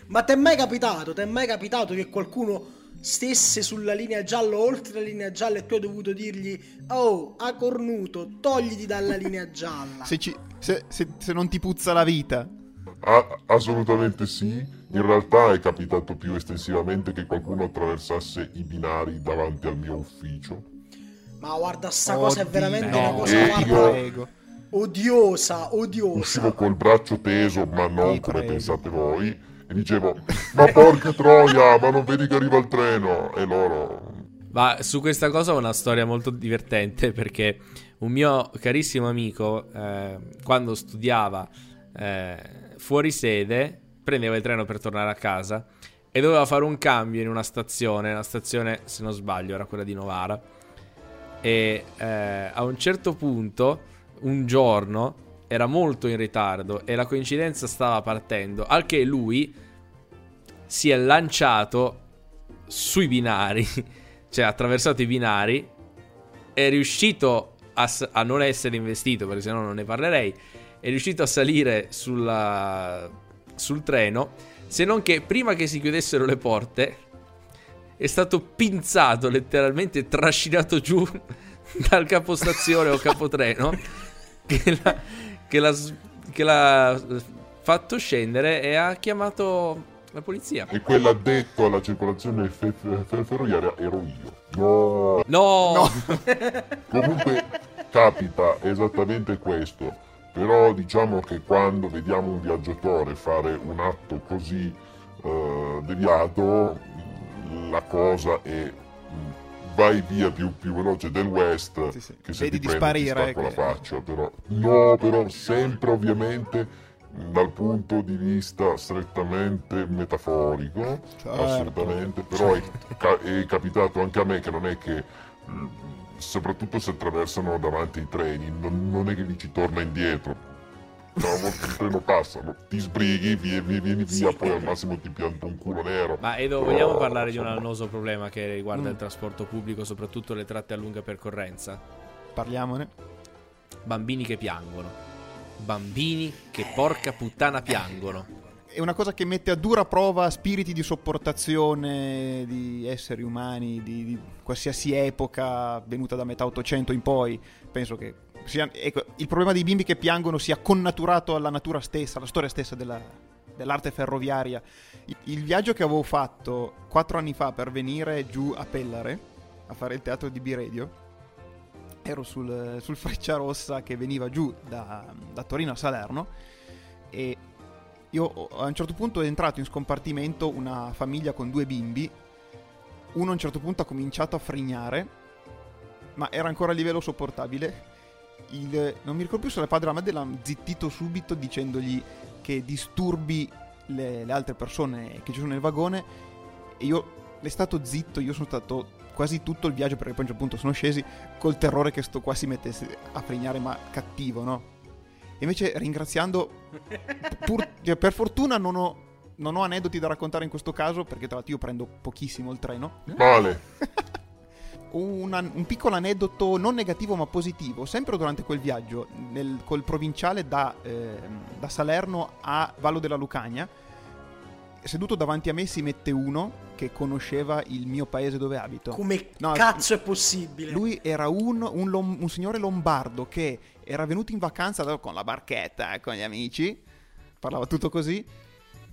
Ma ti è mai capitato, ti è mai capitato che qualcuno stesse sulla linea gialla oltre la linea gialla e tu hai dovuto dirgli oh a cornuto togliti dalla linea gialla se, ci, se, se, se, non ti puzza la vita ah, assolutamente sì in realtà è capitato più estensivamente che qualcuno attraversasse i binari davanti al mio ufficio Ma guarda, sta oh, cosa è veramente no. una cosa guarda, odiosa, odiosa. Uscivo col braccio teso, ma non come pensate voi. E dicevo, ma porca troia, ma non vedi che arriva il treno? E loro... Ma su questa cosa ho una storia molto divertente perché un mio carissimo amico, eh, quando studiava eh, fuori sede, prendeva il treno per tornare a casa e doveva fare un cambio in una stazione, la stazione, se non sbaglio, era quella di Novara. E eh, a un certo punto, un giorno, era molto in ritardo e la coincidenza stava partendo, al che lui si è lanciato sui binari, cioè ha attraversato i binari, è riuscito a, a non essere investito, perché sennò non ne parlerei, è riuscito a salire sulla, sul treno, se non che prima che si chiudessero le porte è stato pinzato, letteralmente trascinato giù dal capostazione o capotreno che l'ha, che, l'ha, che l'ha fatto scendere e ha chiamato la polizia. E quell'addetto alla circolazione fe- fe- ferroviaria ero io. No. No. no. Comunque capita esattamente questo. Però diciamo che quando vediamo un viaggiatore fare un atto così uh, deviato, la cosa è vai via più, più veloce del West sì, sì. che se Vedi ti prende ti spacco la faccia però no però sempre ovviamente dal punto di vista strettamente metaforico certo, assolutamente però certo. è, è, capitato anche a me che non è che soprattutto se attraversano davanti i treni non, non è che lì ci torna indietro volta il treno passa, ti sbrighi, vieni, vieni via, poi al massimo ti pianto un culo nero. Ma Edo, Però, vogliamo parlare insomma... di un annoso problema che riguarda mm. il trasporto pubblico, soprattutto le tratte a lunga percorrenza? Parliamone. Bambini che piangono. Bambini che porca puttana piangono. È una cosa che mette a dura prova spiriti di sopportazione di esseri umani di, di qualsiasi epoca venuta da metà 800 in poi. Penso che sia, ecco, il problema dei bimbi che piangono sia connaturato alla natura stessa, alla storia stessa della, dell'arte ferroviaria. Il, viaggio che avevo fatto quattro anni fa per venire giù a Pellare a fare il teatro di B-Radio, ero sul, sul Frecciarossa che veniva giù da, da Torino a Salerno e io a un certo punto è entrato in scompartimento una famiglia con due bimbi. Uno a un certo punto ha cominciato a frignare, ma era ancora a livello sopportabile il, non mi ricordo più se il padre o la madre l'ha zittito subito dicendogli che disturbi le, le, altre persone che ci sono nel vagone e io è stato zitto, io sono stato quasi tutto il viaggio perché poi a un certo punto sono scesi col terrore che sto qua si mettesse a frignare ma cattivo, no? E invece ringraziando, pur, cioè, per fortuna non ho, non ho aneddoti da raccontare in questo caso perché tra l'altro io prendo pochissimo il treno. Male. una, un piccolo aneddoto non negativo ma positivo, sempre durante quel viaggio nel, col provinciale da, eh, da, Salerno a Vallo della Lucania, seduto davanti a me si mette uno che conosceva il mio paese dove abito. Come no, cazzo è possibile? Lui era un, un, lom, un signore lombardo che era venuto in vacanza con la barchetta, eh, con gli amici, parlava tutto così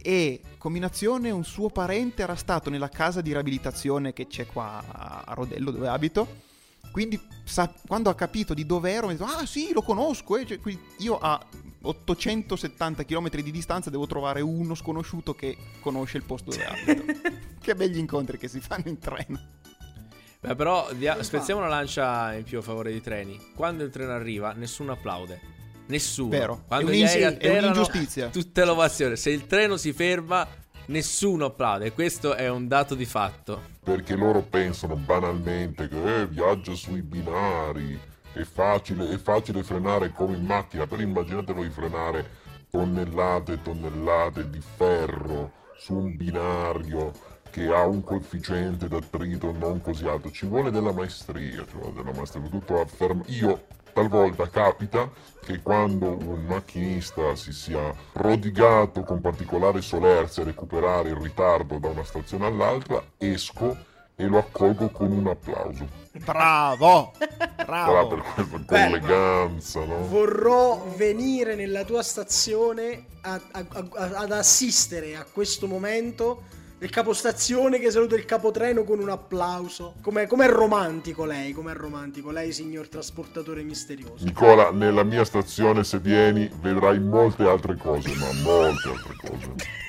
e combinazione un suo parente era stato nella casa di riabilitazione che c'è qua a Rodello dove abito. Quindi sa, quando ha capito di dove ero mi ha detto ah sì lo conosco eh. cioè, io a 870 km di distanza devo trovare uno sconosciuto che conosce il posto dove abito. Che begli incontri che si fanno in treno. Beh, però dia- spezziamo una lancia in più a favore dei treni. Quando il treno arriva nessuno applaude Nessuno. Vero. Quando è, un'in- è un'ingiustizia. Tutta l'ovazione. Se il treno si ferma, nessuno applaude. Questo è un dato di fatto. Perché loro pensano banalmente che eh, viaggia sui binari. È facile, è facile frenare come in macchina. Però immaginate voi frenare tonnellate e tonnellate di ferro su un binario che ha un coefficiente d'attrito non così alto. Ci vuole della maestria, ci vuole della maestria. Tutto afferma. Io talvolta capita che quando un macchinista si sia prodigato con particolare solerzia a recuperare il ritardo da una stazione all'altra, esco e lo accolgo con un applauso. Bravo! Bravo! per questa con eleganza, no? Vorrò venire nella tua stazione a, a, a, ad assistere a questo momento il capostazione che saluta il capotreno con un applauso. Com'è, com'è romantico lei? Com'è romantico lei, signor trasportatore misterioso? Nicola, nella mia stazione, se vieni, vedrai molte altre cose, ma molte altre cose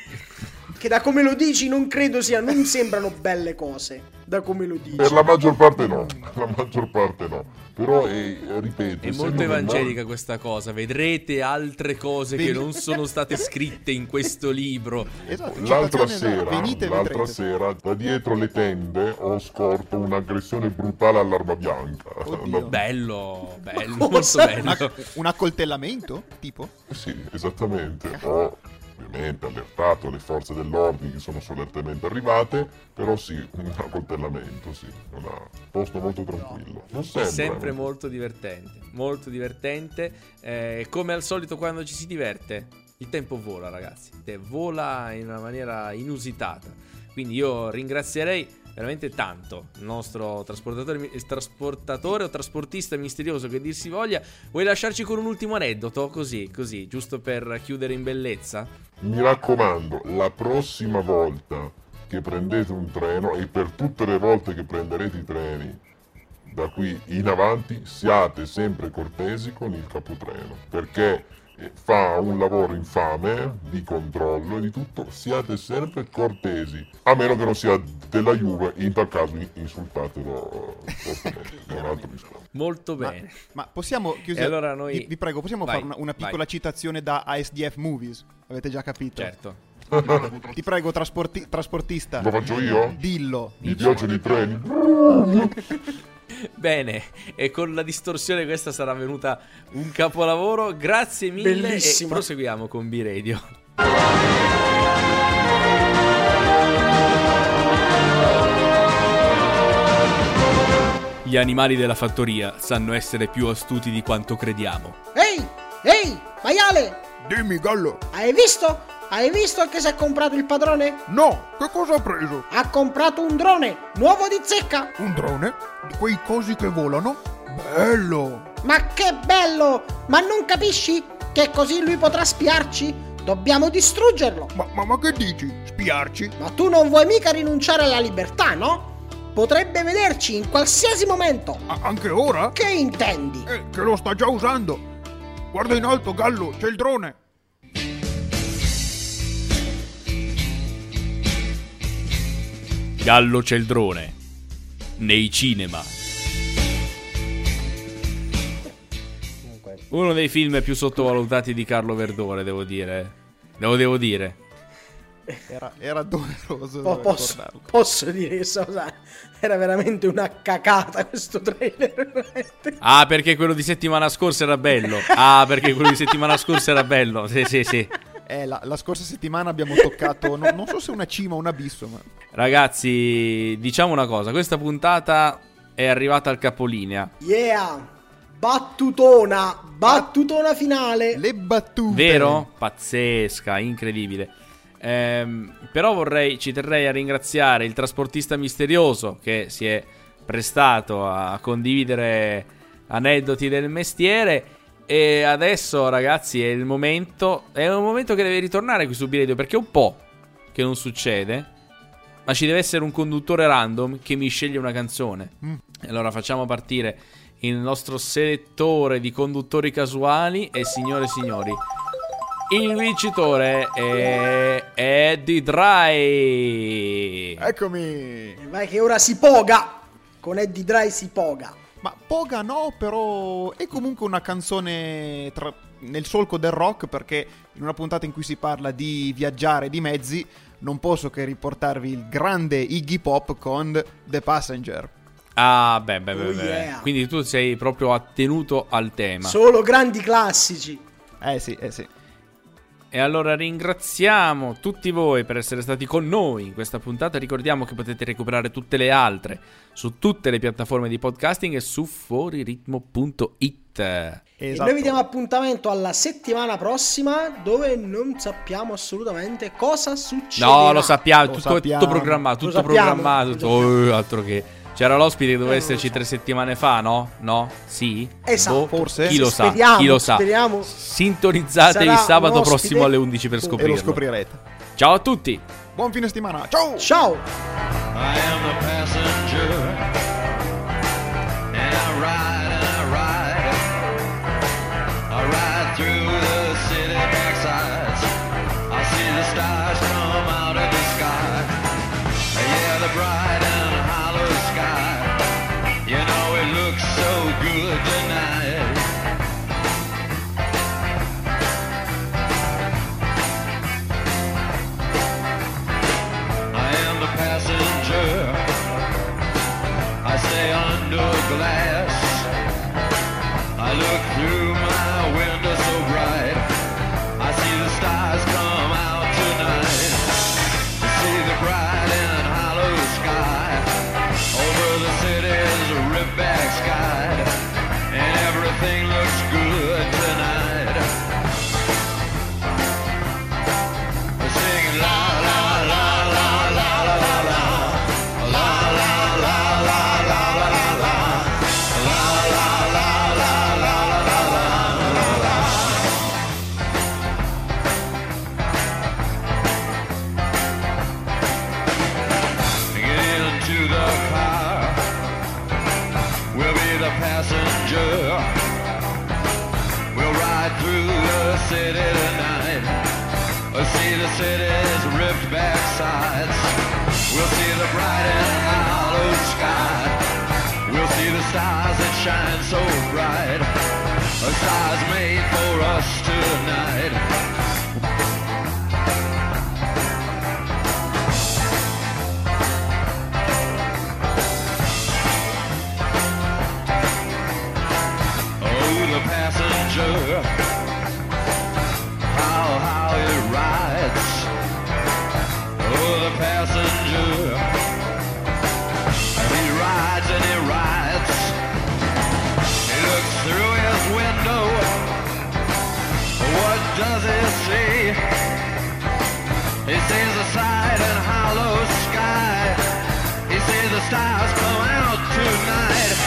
che da come lo dici non credo sia, non sembrano belle cose, da come lo dici. Per la maggior parte no, la maggior parte no. Però, eh, ripeto... È molto evangelica mo... questa cosa, vedrete altre cose che non sono state scritte in questo libro. Esatto, l'altra sera, l'altra sera, da dietro le tende, ho scorto un'aggressione brutale all'arma bianca. Oddio. Bello, bello, molto bello. Un accoltellamento, tipo? Sì, esattamente. Ho ovviamente allertato le forze dell'ordine che sono solennemente arrivate, però sì, un accoltellamento, sì, un posto molto tranquillo. Non sempre, sempre molto divertente, molto divertente, eh, come al solito quando ci si diverte, il tempo vola ragazzi, vola in una maniera inusitata, quindi io ringrazierei veramente tanto il nostro trasportatore, trasportatore o trasportista misterioso che dir si voglia. Vuoi lasciarci con un ultimo aneddoto? Così, così, giusto per chiudere in bellezza? Mi raccomando, la prossima volta che prendete un treno e per tutte le volte che prenderete i treni da qui in avanti siate sempre cortesi con il capotreno perché fa un lavoro infame di controllo e di tutto, siate sempre cortesi, a meno che non sia della Juve, in tal caso insultatelo Molto bene. Ma, ma possiamo chiudere? Allora noi... vi, vi, prego, possiamo vai, fare una, una piccola vai. citazione da ASDF Movies? Avete già capito? Certo. Ti prego, trasporti- trasportista. Lo faccio io? Dillo. Mi piacciono i treni. Bene, e con la distorsione questa sarà venuta un capolavoro. Grazie mille Bellissimo. e proseguiamo con B-Radio. Gli animali della fattoria sanno essere più astuti di quanto crediamo. Ehi, ehi, maiale! Dimmi, gallo! Hai visto? Hai visto che si è comprato il padrone? No, che cosa ha preso? Ha comprato un drone, nuovo di zecca. Un drone? Di quei cosi che volano? Bello! Ma che bello! Ma non capisci che così lui potrà spiarci? Dobbiamo distruggerlo. Ma, ma, ma che dici? Spiarci? Ma tu non vuoi mica rinunciare alla libertà, no? Potrebbe vederci in qualsiasi momento. A- anche ora? Che intendi? Eh, che lo sta già usando. Guarda in alto, Gallo, c'è il drone. Gallo c'è il drone. Nei cinema. Uno dei film più sottovalutati di Carlo Verdone, devo dire. Lo devo dire. Era, era doveroso. Po- posso, posso, dire che era veramente una cacata questo trailer. ah, perché quello di settimana scorsa era bello. Ah, perché quello di settimana scorsa era bello. Sì, sì, sì. Eh, la, la, scorsa settimana abbiamo toccato, no, non so se una cima o un abisso. Ma... Ragazzi, diciamo una cosa: questa puntata è arrivata al capolinea. Yeah! Battutona! Battutona finale! Le battute! Vero? Pazzesca, incredibile. Ehm, però vorrei, ci terrei a ringraziare il trasportista misterioso che si è prestato a condividere aneddoti del mestiere e adesso, ragazzi, è il momento. È un momento che deve ritornare qui su B-Radio perché è un po' che non succede. Ma ci deve essere un conduttore random che mi sceglie una canzone. Mm. Allora facciamo partire il nostro selettore di conduttori casuali. E signore e signori, il vincitore è Eddie Dry. Eccomi. Vai che ora si poga. Con Eddie Dry si poga. Ma Poga no, però è comunque una canzone tra... nel solco del rock perché in una puntata in cui si parla di viaggiare di mezzi non posso che riportarvi il grande Iggy Pop con The Passenger. Ah, beh, beh, beh, oh, yeah. Quindi tu sei proprio attenuto al tema. Solo grandi classici. Eh sì, eh sì. E allora ringraziamo tutti voi per essere stati con noi in questa puntata. Ricordiamo che potete recuperare tutte le altre su tutte le piattaforme di podcasting e su fuoriritmo.it. Esatto. E noi vi diamo appuntamento alla settimana prossima dove non sappiamo assolutamente cosa succederà. No, lo sappiamo, lo tutto, sappiamo. tutto programmato, tutto programmato, tutto, oh, altro che c'era l'ospite che doveva eh, esserci so. tre settimane fa, no? No? Sì? Esatto. Boh, forse. Chi lo sa? Speriamo, chi lo sa? Speriamo. Sintonizzatevi sabato prossimo alle 11 per scoprirlo. E lo scoprirete. Ciao a tutti. Buon fine settimana. Ciao. Ciao. I am the passenger and I ride stars made for us tonight. sees the side and hollow sky. He sees the stars blow out tonight.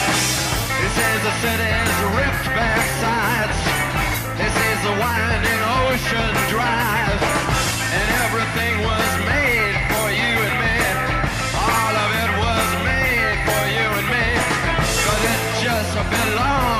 He sees the city's ripped back sides. He sees the winding ocean drive. And everything was made for you and me. All of it was made for you and me. Cause it just belongs.